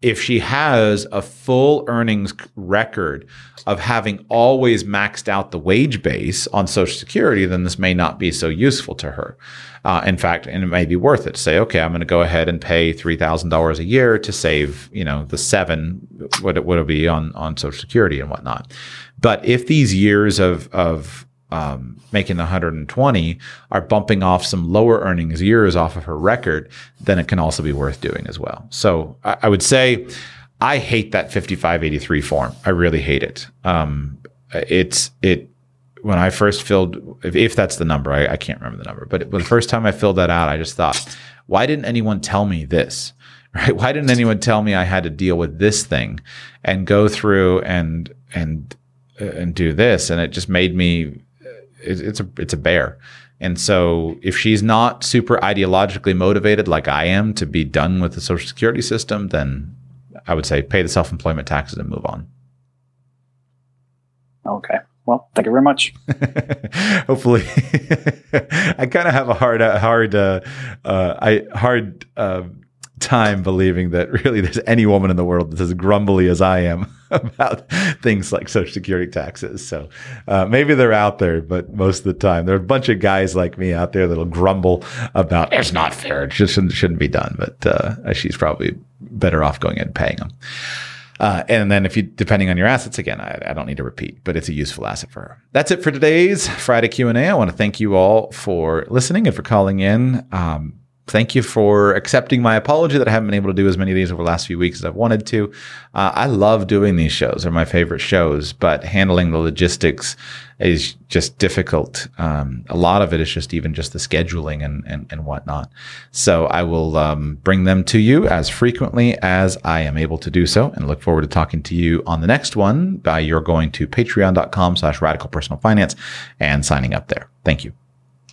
if she has a full earnings record of having always maxed out the wage base on Social Security, then this may not be so useful to her. Uh, in fact, and it may be worth it to say, okay, I'm going to go ahead and pay three thousand dollars a year to save, you know, the seven what it would be on on Social Security and whatnot. But if these years of of um, making the 120 are bumping off some lower earnings years off of her record, then it can also be worth doing as well. So I, I would say I hate that 5583 form. I really hate it. Um, it's it when I first filled, if, if that's the number, I, I, can't remember the number, but it, the first time I filled that out, I just thought, why didn't anyone tell me this? Right? Why didn't anyone tell me I had to deal with this thing and go through and and and do this? And it just made me it's a it's a bear. And so if she's not super ideologically motivated like I am to be done with the social security system, then I would say pay the self-employment taxes and move on. Okay. Well, thank you very much. Hopefully, I kind of have a hard, hard, uh, uh, I hard uh, time believing that really there's any woman in the world that's as grumbly as I am about things like Social Security taxes. So uh, maybe they're out there, but most of the time there are a bunch of guys like me out there that'll grumble about it's not fair. It just shouldn't, shouldn't be done. But uh, she's probably better off going and paying them. Uh, and then if you, depending on your assets, again, I, I, don't need to repeat, but it's a useful asset for her. That's it for today's Friday Q&A. I want to thank you all for listening and for calling in. Um, thank you for accepting my apology that I haven't been able to do as many of these over the last few weeks as I've wanted to. Uh, I love doing these shows; they're my favorite shows. But handling the logistics is just difficult. Um, a lot of it is just even just the scheduling and and, and whatnot. So I will um, bring them to you as frequently as I am able to do so, and look forward to talking to you on the next one. By you're going to Patreon.com/slash Radical Personal Finance and signing up there. Thank you.